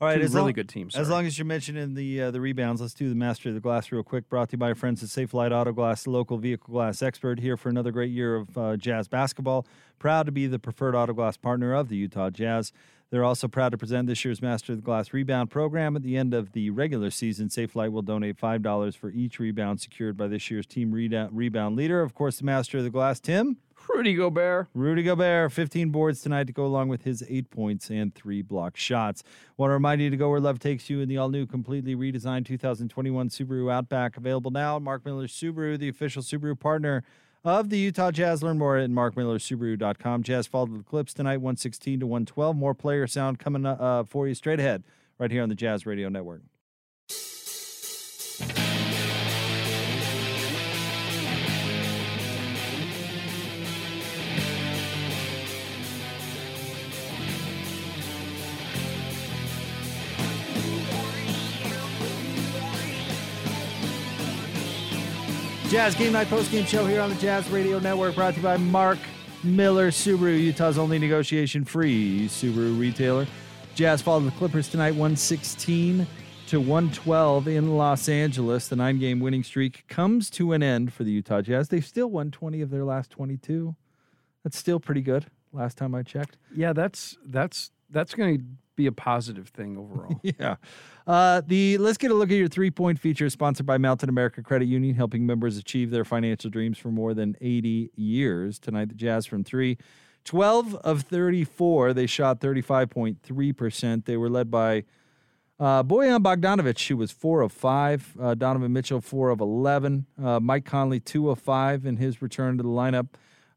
All right, really long, good teams. As long as you're mentioning the uh, the rebounds, let's do the master of the glass real quick. Brought to you by our friends at Safelite Auto Glass, the local vehicle glass expert, here for another great year of uh, Jazz basketball. Proud to be the preferred auto glass partner of the Utah Jazz. They're also proud to present this year's Master of the Glass rebound program. At the end of the regular season, Safelite will donate five dollars for each rebound secured by this year's team rebound rebound leader. Of course, the Master of the Glass, Tim. Rudy Gobert. Rudy Gobert, 15 boards tonight to go along with his eight points and three block shots. Want to remind you to go where love takes you in the all new, completely redesigned 2021 Subaru Outback. Available now at Mark Miller Subaru, the official Subaru partner of the Utah Jazz. Learn more at markmillersubaru.com. Jazz followed the Clips tonight, 116 to 112. More player sound coming uh, for you straight ahead, right here on the Jazz Radio Network. Jazz Game Night Post Game Show here on the Jazz Radio Network, brought to you by Mark Miller Subaru, Utah's only negotiation free Subaru retailer. Jazz followed the Clippers tonight, 116 to 112 in Los Angeles. The nine game winning streak comes to an end for the Utah Jazz. They've still won 20 of their last 22. That's still pretty good. Last time I checked. Yeah, that's that's that's going to be a positive thing overall. [LAUGHS] yeah. Uh, the let's get a look at your three point feature sponsored by Mountain America Credit Union, helping members achieve their financial dreams for more than 80 years. Tonight, the Jazz from three. 12 of 34. They shot 35.3%. They were led by uh, Bojan Bogdanovic, who was 4 of 5. Uh, Donovan Mitchell, 4 of 11. Uh, Mike Conley, 2 of 5 in his return to the lineup.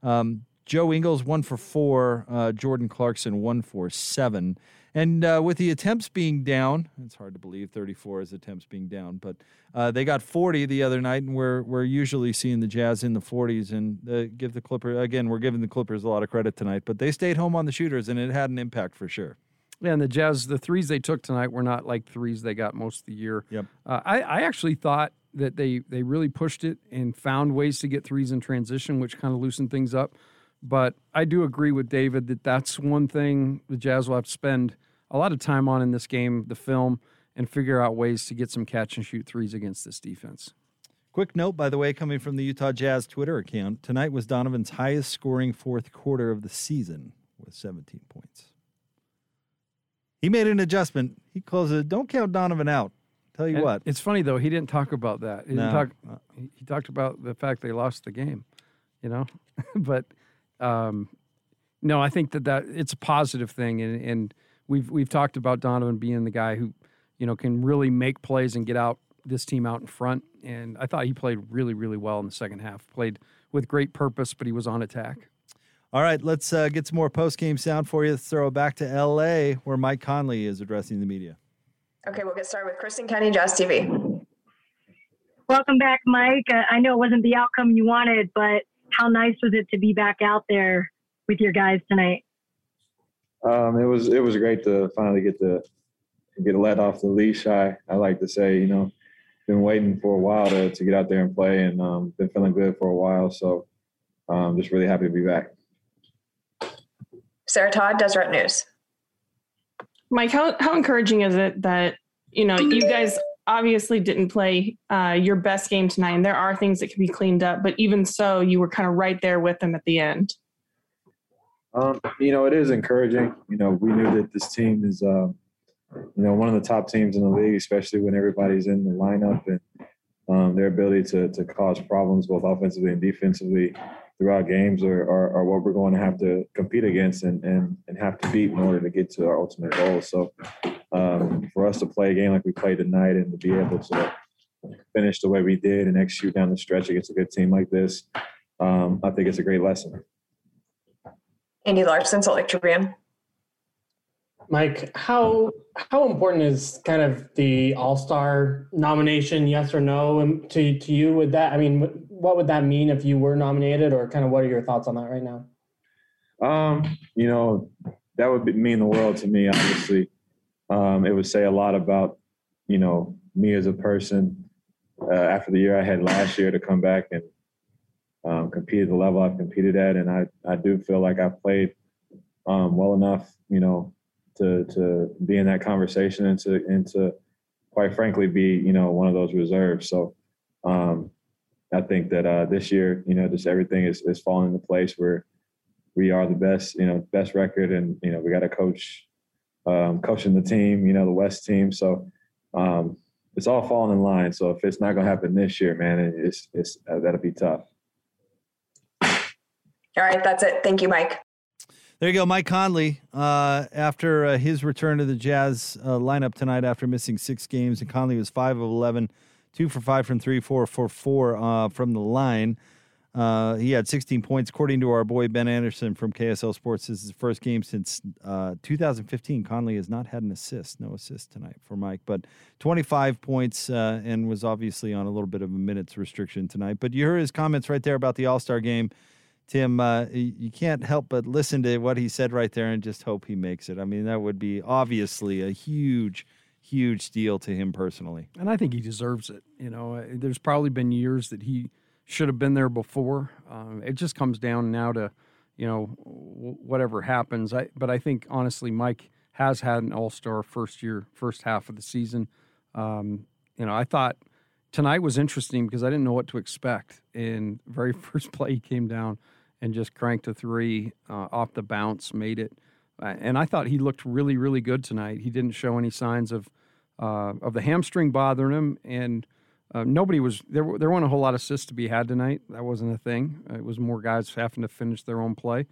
Um, Joe Ingles one for four. Uh, Jordan Clarkson one for seven. And uh, with the attempts being down, it's hard to believe 34 is attempts being down, but uh, they got 40 the other night, and we're we're usually seeing the Jazz in the 40s. And uh, give the Clippers again, we're giving the Clippers a lot of credit tonight, but they stayed home on the shooters, and it had an impact for sure. Yeah, and the Jazz, the threes they took tonight were not like threes they got most of the year. Yep. Uh, I, I actually thought that they they really pushed it and found ways to get threes in transition, which kind of loosened things up. But I do agree with David that that's one thing the Jazz will have to spend a lot of time on in this game, the film, and figure out ways to get some catch and shoot threes against this defense. Quick note, by the way, coming from the Utah Jazz Twitter account, tonight was Donovan's highest scoring fourth quarter of the season with 17 points. He made an adjustment. He closed it. Don't count Donovan out. Tell you And what. it's funny though. He didn't talk about that. He didn't No. talk. he- He talked about the fact they lost the game. You know, [LAUGHS] but um, no, I think that that it's a positive thing, and and we've we've talked about Donovan being the guy who, you know, can really make plays and get out this team out in front. And I thought he played really really well in the second half. Played with great purpose, but he was on attack. All right, let's uh, get some more post game sound for you. Let's throw it back to LA, where Mike Conley is addressing the media. Okay, we'll get started with Kristen Kenny, Jazz TV. Welcome back, Mike. Uh, I know it wasn't the outcome you wanted, but how nice was it to be back out there with your guys tonight? Um, it was it was great to finally get to get let off the leash. I, I like to say, you know, been waiting for a while to, to get out there and play, and um, been feeling good for a while. So, um, just really happy to be back. Sarah Todd, Deseret News. Mike, how, how encouraging is it that, you know, you guys obviously didn't play uh, your best game tonight, and there are things that can be cleaned up, but even so, you were kind of right there with them at the end. Um, you know, it is encouraging. You know, we knew that this team is, uh, you know, one of the top teams in the league, especially when everybody's in the lineup and um, their ability to to cause problems both offensively and defensively throughout games are, are, are what we're going to have to compete against and, and, and have to beat in order to get to our ultimate goal. So um, for us to play a game like we played tonight and to be able to finish the way we did and execute down the stretch against a good team like this, um, I think it's a great lesson. Andy Larsen, Salt Lake Tribune. Mike, how how important is kind of the All Star nomination? Yes or no? And to to you, would that? I mean, what would that mean if you were nominated, or kind of what are your thoughts on that right now? Um, you know, that would be, mean the world to me. Obviously, um, it would say a lot about you know me as a person. Uh, after the year I had last year to come back and um, compete at the level I've competed at, and I I do feel like I've played um, well enough, you know, to to be in that conversation and to and to quite frankly be you know one of those reserves. So. Um, I think that uh, this year, you know, just everything is, is falling into place where we are the best, you know, best record, and you know, we got a coach um, coaching the team, you know, the West team. So um, it's all falling in line. So if it's not going to happen this year, man, it's it's uh, that'll be tough. All right, that's it. Thank you, Mike. There you go, Mike Conley. Uh, after uh, his return to the Jazz uh, lineup tonight, after missing six games, and Conley was five of 11, two for five from three, four for four uh, from the line. Uh, he had 16 points, according to our boy Ben Anderson from KSL Sports. This is the first game since uh, 2015. Conley has not had an assist, no assist tonight for Mike, but 25 points and was obviously on a little bit of a minutes restriction tonight. But you heard his comments right there about the All Star game. Tim, uh, you can't help but listen to what he said right there and just hope he makes it. I mean, that would be obviously a huge, huge deal to him personally. And I think he deserves it. You know, Uh, there's probably been years that he should have been there before. Um, it just comes down now to, you know, w- whatever happens. I, but I think honestly, Mike has had an All Star first year, first half of the season. Um, you know, I thought tonight was interesting because I didn't know what to expect. In very [LAUGHS] first play, he came down and just cranked a three uh, off the bounce, made it. Uh, and I thought he looked really, really good tonight. He didn't show any signs of uh, of the hamstring bothering him, and uh, nobody was there. There weren't a whole lot of assists to be had tonight. That wasn't a thing. It was more guys having to finish their own play.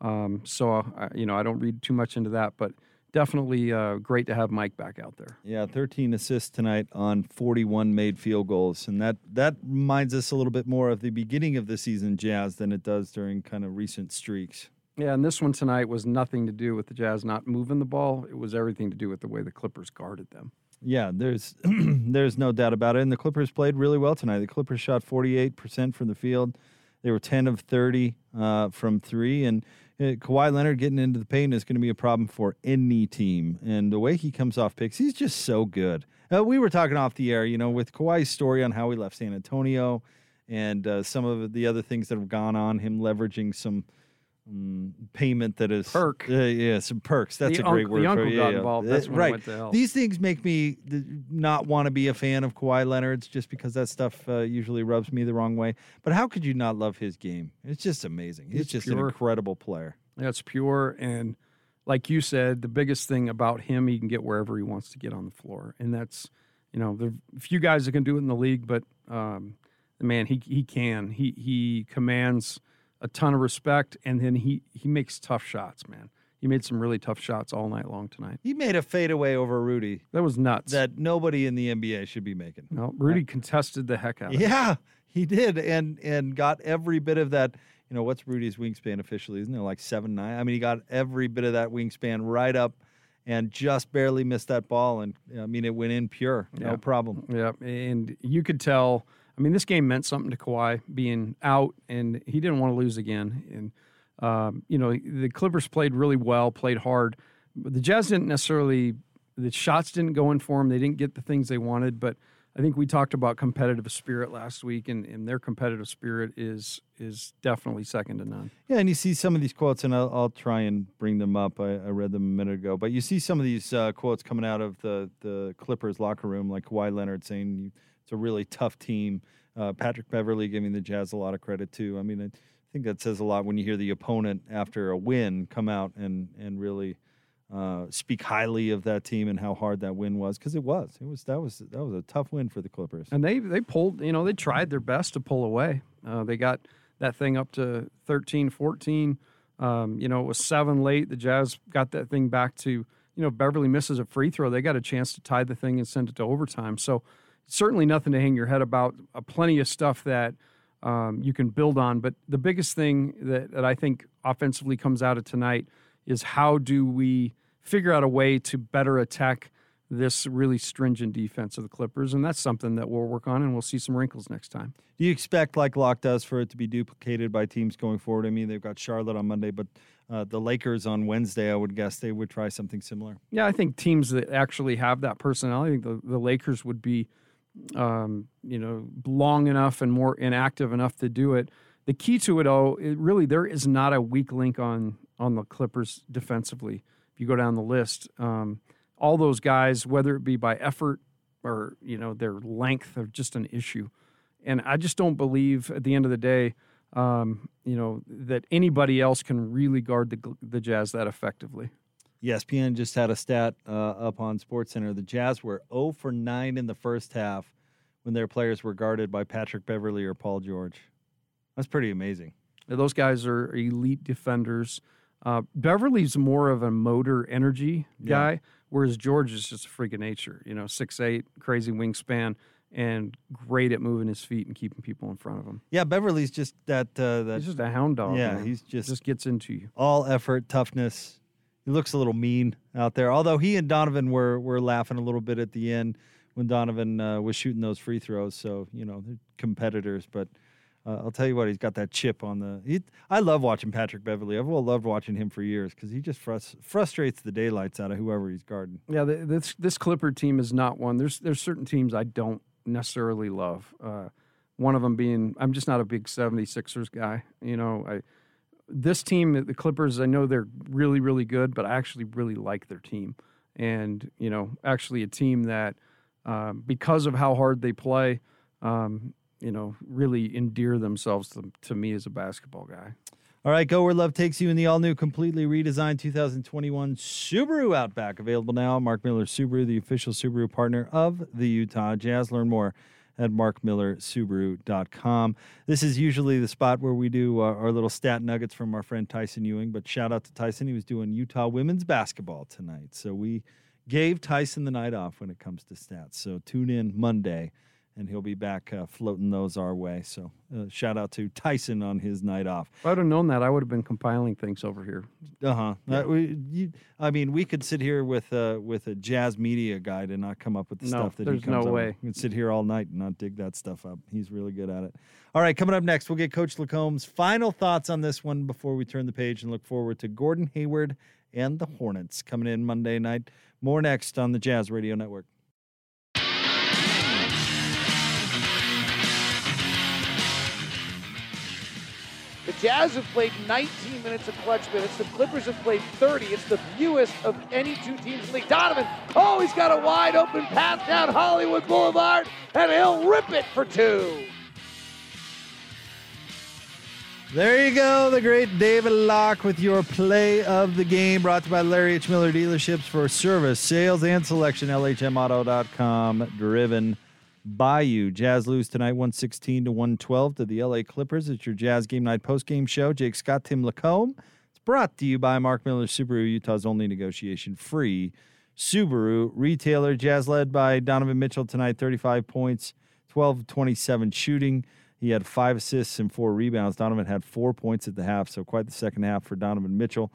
Um, so uh, you know, I don't read too much into that, but definitely uh, great to have Mike back out there. Yeah, 13 assists tonight on 41 made field goals, and that that reminds us a little bit more of the beginning of the season Jazz than it does during kind of recent streaks. Yeah, and this one tonight was nothing to do with the Jazz not moving the ball. It was everything to do with the way the Clippers guarded them. Yeah, there's [CLEARS THROAT] there's no doubt about it. And the Clippers played really well tonight. The Clippers shot 48% from the field. They were 10 of 30 uh, from three. And uh, Kawhi Leonard getting into the paint is going to be a problem for any team. And the way he comes off picks, he's just so good. Uh, we were talking off the air, you know, with Kawhi's story on how he left San Antonio and uh, some of the other things that have gone on, him leveraging some – Mm, payment that is perk. Uh, yeah, some perks. That's the a great word. The for uncle it. got yeah, involved. yeah. That's right. it went to hell. These things make me th- not want to be a fan of Kawhi Leonard's just because that stuff uh, usually rubs me the wrong way. But how could you not love his game? It's just amazing. He's It's just an incredible player. That's pure. And like you said, the biggest thing about him, he can get wherever he wants to get on the floor. And that's, you know, there are a few guys that can do it in the league, but um, man, he he can. He he commands a ton of respect, and then he he makes tough shots. Man, he made some really tough shots all night long tonight. He made a fadeaway over Rudy. That was nuts. That nobody in the NBA should be making. No, Rudy contested the heck out of it. Yeah, he did, and and got every bit of that. You know, what's Rudy's wingspan officially? Isn't it like seven nine? I mean, he got every bit of that wingspan right up, and just barely missed that ball. And I mean, it went in pure, no Yeah. problem. Yeah, and you could tell. I mean, this game meant something to Kawhi being out, and he didn't want to lose again. And um, you know, the Clippers played really well, played hard. But the Jazz didn't necessarily. The shots didn't go in for them. They didn't get the things they wanted. But I think we talked about competitive spirit last week, and, and their competitive spirit is is definitely second to none. Yeah, and you see some of these quotes, and I'll, I'll try and bring them up. I, I read them a minute ago, but you see some of these uh, quotes coming out of the the Clippers locker room, like Kawhi Leonard saying it's a really tough team. Uh, Patrick Beverley giving the Jazz a lot of credit too. I mean, I think that says a lot when you hear the opponent after a win come out and and really uh, speak highly of that team and how hard that win was because it was. It was that was that was a tough win for the Clippers. And they they pulled, you know, they tried their best to pull away. Uh, they got that thing up to 13, 14. Um, you know, it was seven late. The Jazz got that thing back to, you know, Beverley misses a free throw. They got a chance to tie the thing and send it to overtime. So certainly nothing to hang your head about. Uh, plenty of stuff that um, you can build on. But the biggest thing that, that I think offensively comes out of tonight is how do we figure out a way to better attack this really stringent defense of the Clippers, and that's something that we'll work on, and we'll see some wrinkles next time. Do you expect, like Locke does, for it to be duplicated by teams going forward? I mean, they've got Charlotte on Monday, but uh, the Lakers on Wednesday, I would guess they would try something similar. Yeah, I think teams that actually have that personality, I think the, the Lakers would be, um, you know, long enough and more inactive enough to do it. The key to it, all, it really, there is not a weak link on on the Clippers defensively. If you go down the list, um, all those guys, whether it be by effort or you know their length, are just an issue. And I just don't believe at the end of the day, um, you know, that anybody else can really guard the the Jazz that effectively. ESPN just had a stat uh, up on SportsCenter. The Jazz were 0 for 9 in the first half when their players were guarded by Patrick Beverley or Paul George. That's pretty amazing. Those guys are elite defenders. Uh, Beverley's more of a motor energy guy, Yeah. whereas George is just a freak of nature. You know, six eight, crazy wingspan, and great at moving his feet and keeping people in front of him. Yeah, Beverley's just that. Uh, that He's just a hound dog. Yeah, man. he's just just gets into you. all effort, toughness. He looks a little mean out there. Although he and Donovan were were laughing a little bit at the end when Donovan uh, was shooting those free throws. So you know they're competitors, but. Uh, I'll tell you what, he's got that chip on the. He, I love watching Patrick Beverley. I've loved watching him for years because he just frus- frustrates the daylights out of whoever he's guarding. Yeah, th this this Clipper team is not one. There's there's certain teams I don't necessarily love. Uh, one of them being I'm just not a big 76ers guy. You know, I this team, the Clippers, I know they're really really good, but I actually really like their team, and you know, actually a team that um, because of how hard they play, um, you know, really endear themselves to, to me as a basketball guy. All right, go where love takes you in the all new, completely redesigned 2021 Subaru Outback. Available now. Mark Miller Subaru, the official Subaru partner of the Utah Jazz. Learn more at markmillersubaru.com. This is usually the spot where we do uh, our little stat nuggets from our friend Tyson Ewing, but shout out to Tyson. He was doing Utah women's basketball tonight. So we gave Tyson the night off when it comes to stats. So tune in Monday and he'll be back uh, floating those our way. So uh, shout out to Tyson on his night off. If I'd have known that, I would have been compiling things over here. Uh-huh. Yeah. Uh, we, you, I mean, we could sit here with uh, with a jazz media guide and not come up with the No, stuff that there's he comes no way. with. We could sit here all night and not dig that stuff up. He's really good at it. All right, coming up next, we'll get Coach LaComb's final thoughts on this one before we turn the page and look forward to Gordon Hayward and the Hornets coming in Monday night. More next on the Jazz Radio Network. Jazz have played 19 minutes of clutch minutes. The Clippers have played 30. It's the fewest of any two teams in the league. Donovan, oh, he's got a wide open pass down Hollywood Boulevard, and he'll rip it for two. There you go, the great David Locke with your play of the game, brought to you by Larry H. Miller Dealerships for service, sales, and selection. LHMauto.com, driven by you. Jazz lose tonight, 116 to 112 to the LA Clippers. It's your Jazz Game Night post game show. Jake Scott, Tim LaComb. It's brought to you by Mark Miller Subaru, Utah's only negotiation free Subaru retailer. Jazz led by Donovan Mitchell tonight, 35 points, 12 27 shooting. He had five assists and four rebounds. Donovan had four points at the half, so quite the second half for Donovan Mitchell.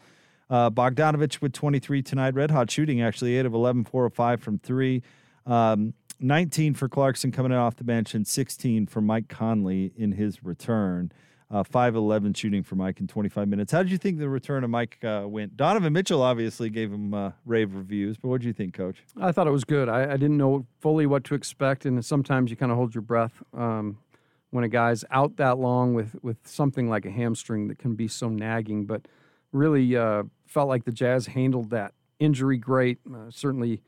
Uh, Bogdanovic with 23 tonight. Red hot shooting, actually, 8 of 11, 4 of 5 from three. Um, 19 for Clarkson coming in off the bench, and 16 for Mike Conley in his return. Uh, 5 11 shooting for Mike in 25 minutes. How did you think the return of Mike uh, went? Donovan Mitchell obviously gave him uh, rave reviews, but what did you think, coach? I thought it was good. I, I didn't know fully what to expect, and sometimes you kind of hold your breath um, when a guy's out that long with with something like a hamstring that can be so nagging. But really uh, felt like the Jazz handled that injury great. Uh, certainly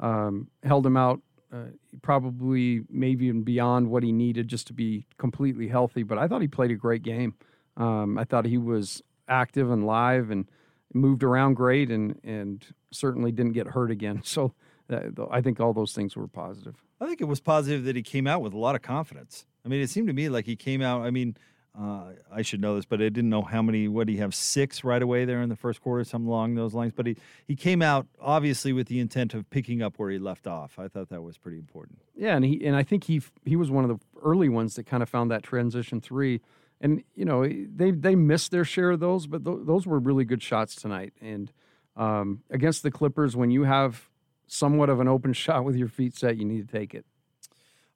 um, held him out. Uh, probably maybe even beyond what he needed just to be completely healthy. But I thought he played a great game. Um, I thought he was active and live and moved around great and and certainly didn't get hurt again. [LAUGHS] So uh, I think all those things were positive. I think it was positive that he came out with a lot of confidence. I mean, it seemed to me like he came out. I mean, uh, I should know this, but I didn't know how many. What did he have six right away there in the first quarter, something along those lines. But he he came out obviously with the intent of picking up where he left off. I thought that was pretty important. Yeah, and he and I think he he was one of the early ones that kind of found that transition three. And you know they they missed their share of those, but th- those were really good shots tonight. And um, against the Clippers, when you have somewhat of an open [LAUGHS] shot with your feet set, you need to take it.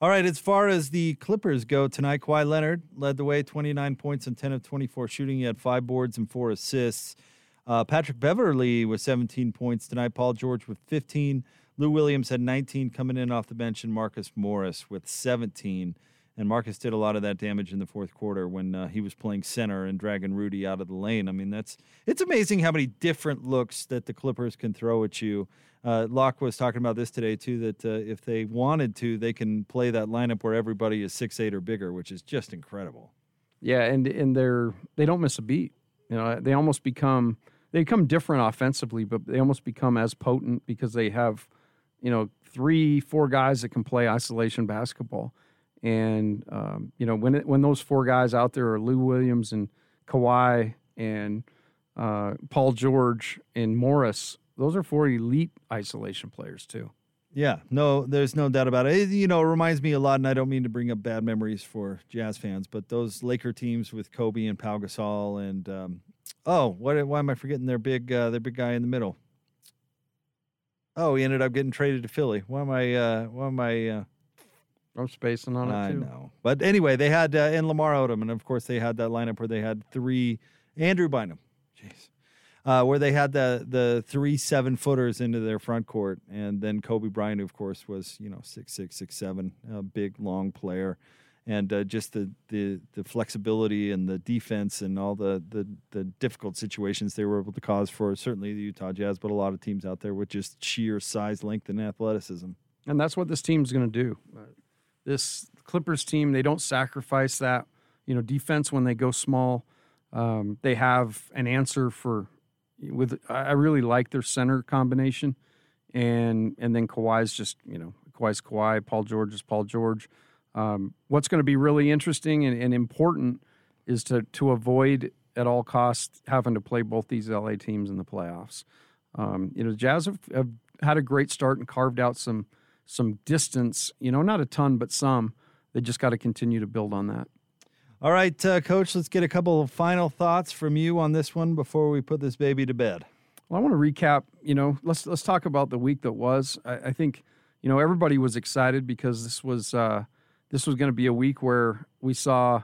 All right, as far as the Clippers go tonight, Kawhi Leonard led the way, 29 points and 10 of 24 shooting. He had five boards and four assists. Uh, Patrick Beverley with 17 points tonight. Paul George with 15. Lou Williams had 19 coming in off the bench, and Marcus Morris with 17. And Marcus did a lot of that damage in the fourth quarter when uh, he was playing center and dragging Rudy out of the lane. I mean, that's it's amazing how many different looks that the Clippers can throw at you. Uh, Locke was talking about this today too. That uh, if they wanted to, they can play that lineup where everybody is six eight or bigger, which is just incredible. Yeah, and and they're they don't miss a beat. You know, they almost become they become different offensively, but they almost become as potent because they have, you know, three four guys that can play isolation basketball. And um, you know, when it, when those four guys out there are Lou Williams and Kawhi and uh, Paul George and Morris, those are four elite isolation players too. Yeah, no, there's no doubt about it. It, You know, it reminds me a lot, and I don't mean to bring up bad memories for Jazz fans, but those Laker teams with Kobe and Pau Gasol and um, oh, what? Why am I forgetting their big uh, their big guy in the middle? Oh, he ended up getting traded to Philly. Why am I? Uh, why am I? Uh, I'm spacing on it I too. know, but anyway, they had uh, and Lamar Odom, and of course they had that lineup where they had three Andrew Bynum, jeez, uh, where they had the the three seven footers into their front court, and then Kobe Bryant, who of course was you know six six six seven, a big long player, and uh, just the, the the flexibility and the defense and all the, the the difficult situations they were able to cause for certainly the Utah Jazz, but a lot of teams out there with just sheer size, length, and athleticism. And that's what this team's going to do. This Clippers team, they don't sacrifice that, you know, defense when they go small. Um, they have an answer for with. I really like their center combination, and and then Kawhi's just you know Kawhi's Kawhi, Paul George is Paul George. Um, what's going to be really interesting and, and important is to to avoid at all costs having to play both these LA teams in the playoffs. Um, you know, the Jazz have, have had a great start and carved out some some distance. You know, not a ton, but some. They just got to continue to build on that. All right, uh, Coach, let's get a couple of final thoughts from you on this one before we put this baby to bed. Well, I want to recap. You know, let's let's talk about the week that was. I, I think you know everybody was excited because this was uh, this was going to be a week where we saw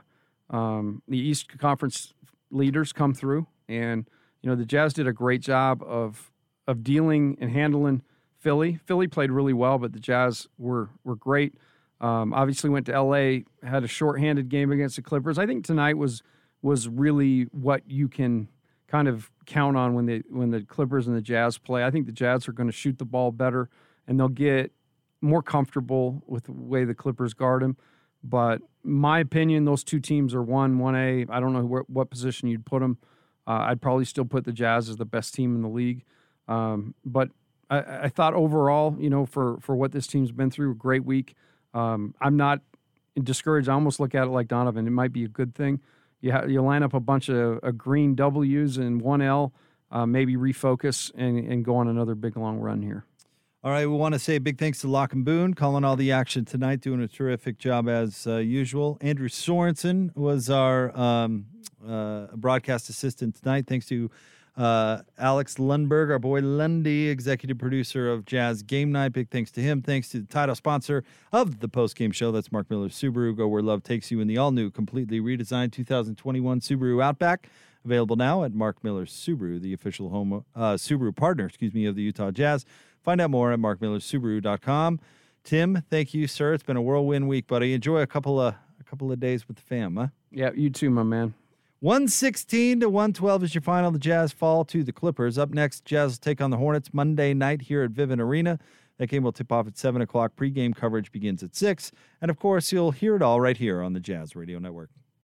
um, the East Conference leaders come through, and you know the Jazz did a great job of of dealing and handling Philly. Philly played really well, but the Jazz were were great. Um, obviously, went to LA, had a shorthanded game against the Clippers. I think tonight was was really what you can kind of count on when the when the Clippers and the Jazz play. I think the Jazz are going to shoot the ball better, and they'll get more comfortable with the way the Clippers guard them. But my opinion, those two teams are one, one A. I don't know where, what position you'd put them. Uh, I'd probably still put the Jazz as the best team in the league. Um, but I, I, thought overall, you know, for for what this team's been through, a great week. Um, I'm not discouraged. I almost look at it like Donovan. It might be a good thing. You ha- you line up a bunch of, of green W's and one L, uh, maybe refocus and, and go on another big long run here. All right, we want to say a big thanks to Locke and Boone, calling all the action tonight, doing a terrific job as uh, usual. Andrew Sorensen was our um, uh, broadcast assistant tonight. Thanks to uh, Alex Lundberg, our boy Lundy, executive producer of Jazz Game Night. Big thanks to him. Thanks to the title sponsor of the post game show. That's Mark Miller Subaru. Go where love takes you in the all new, completely redesigned 2021 Subaru Outback. Available now at Mark Miller Subaru, the official home uh, Subaru partner, excuse me, of the Utah Jazz. Find out more at markmillersubaru.com. Tim, thank you, sir. It's been a whirlwind week, buddy. Enjoy a couple of a couple of days with the fam, huh? Yeah, you too, my man. 116 to 112 is your final. The Jazz fall to the Clippers. Up next, Jazz take on the Hornets Monday night here at Vivint Arena. That game will tip off at 7 o'clock. Pre-game coverage begins at 6. And of course, you'll hear it all right here on the Jazz Radio Network.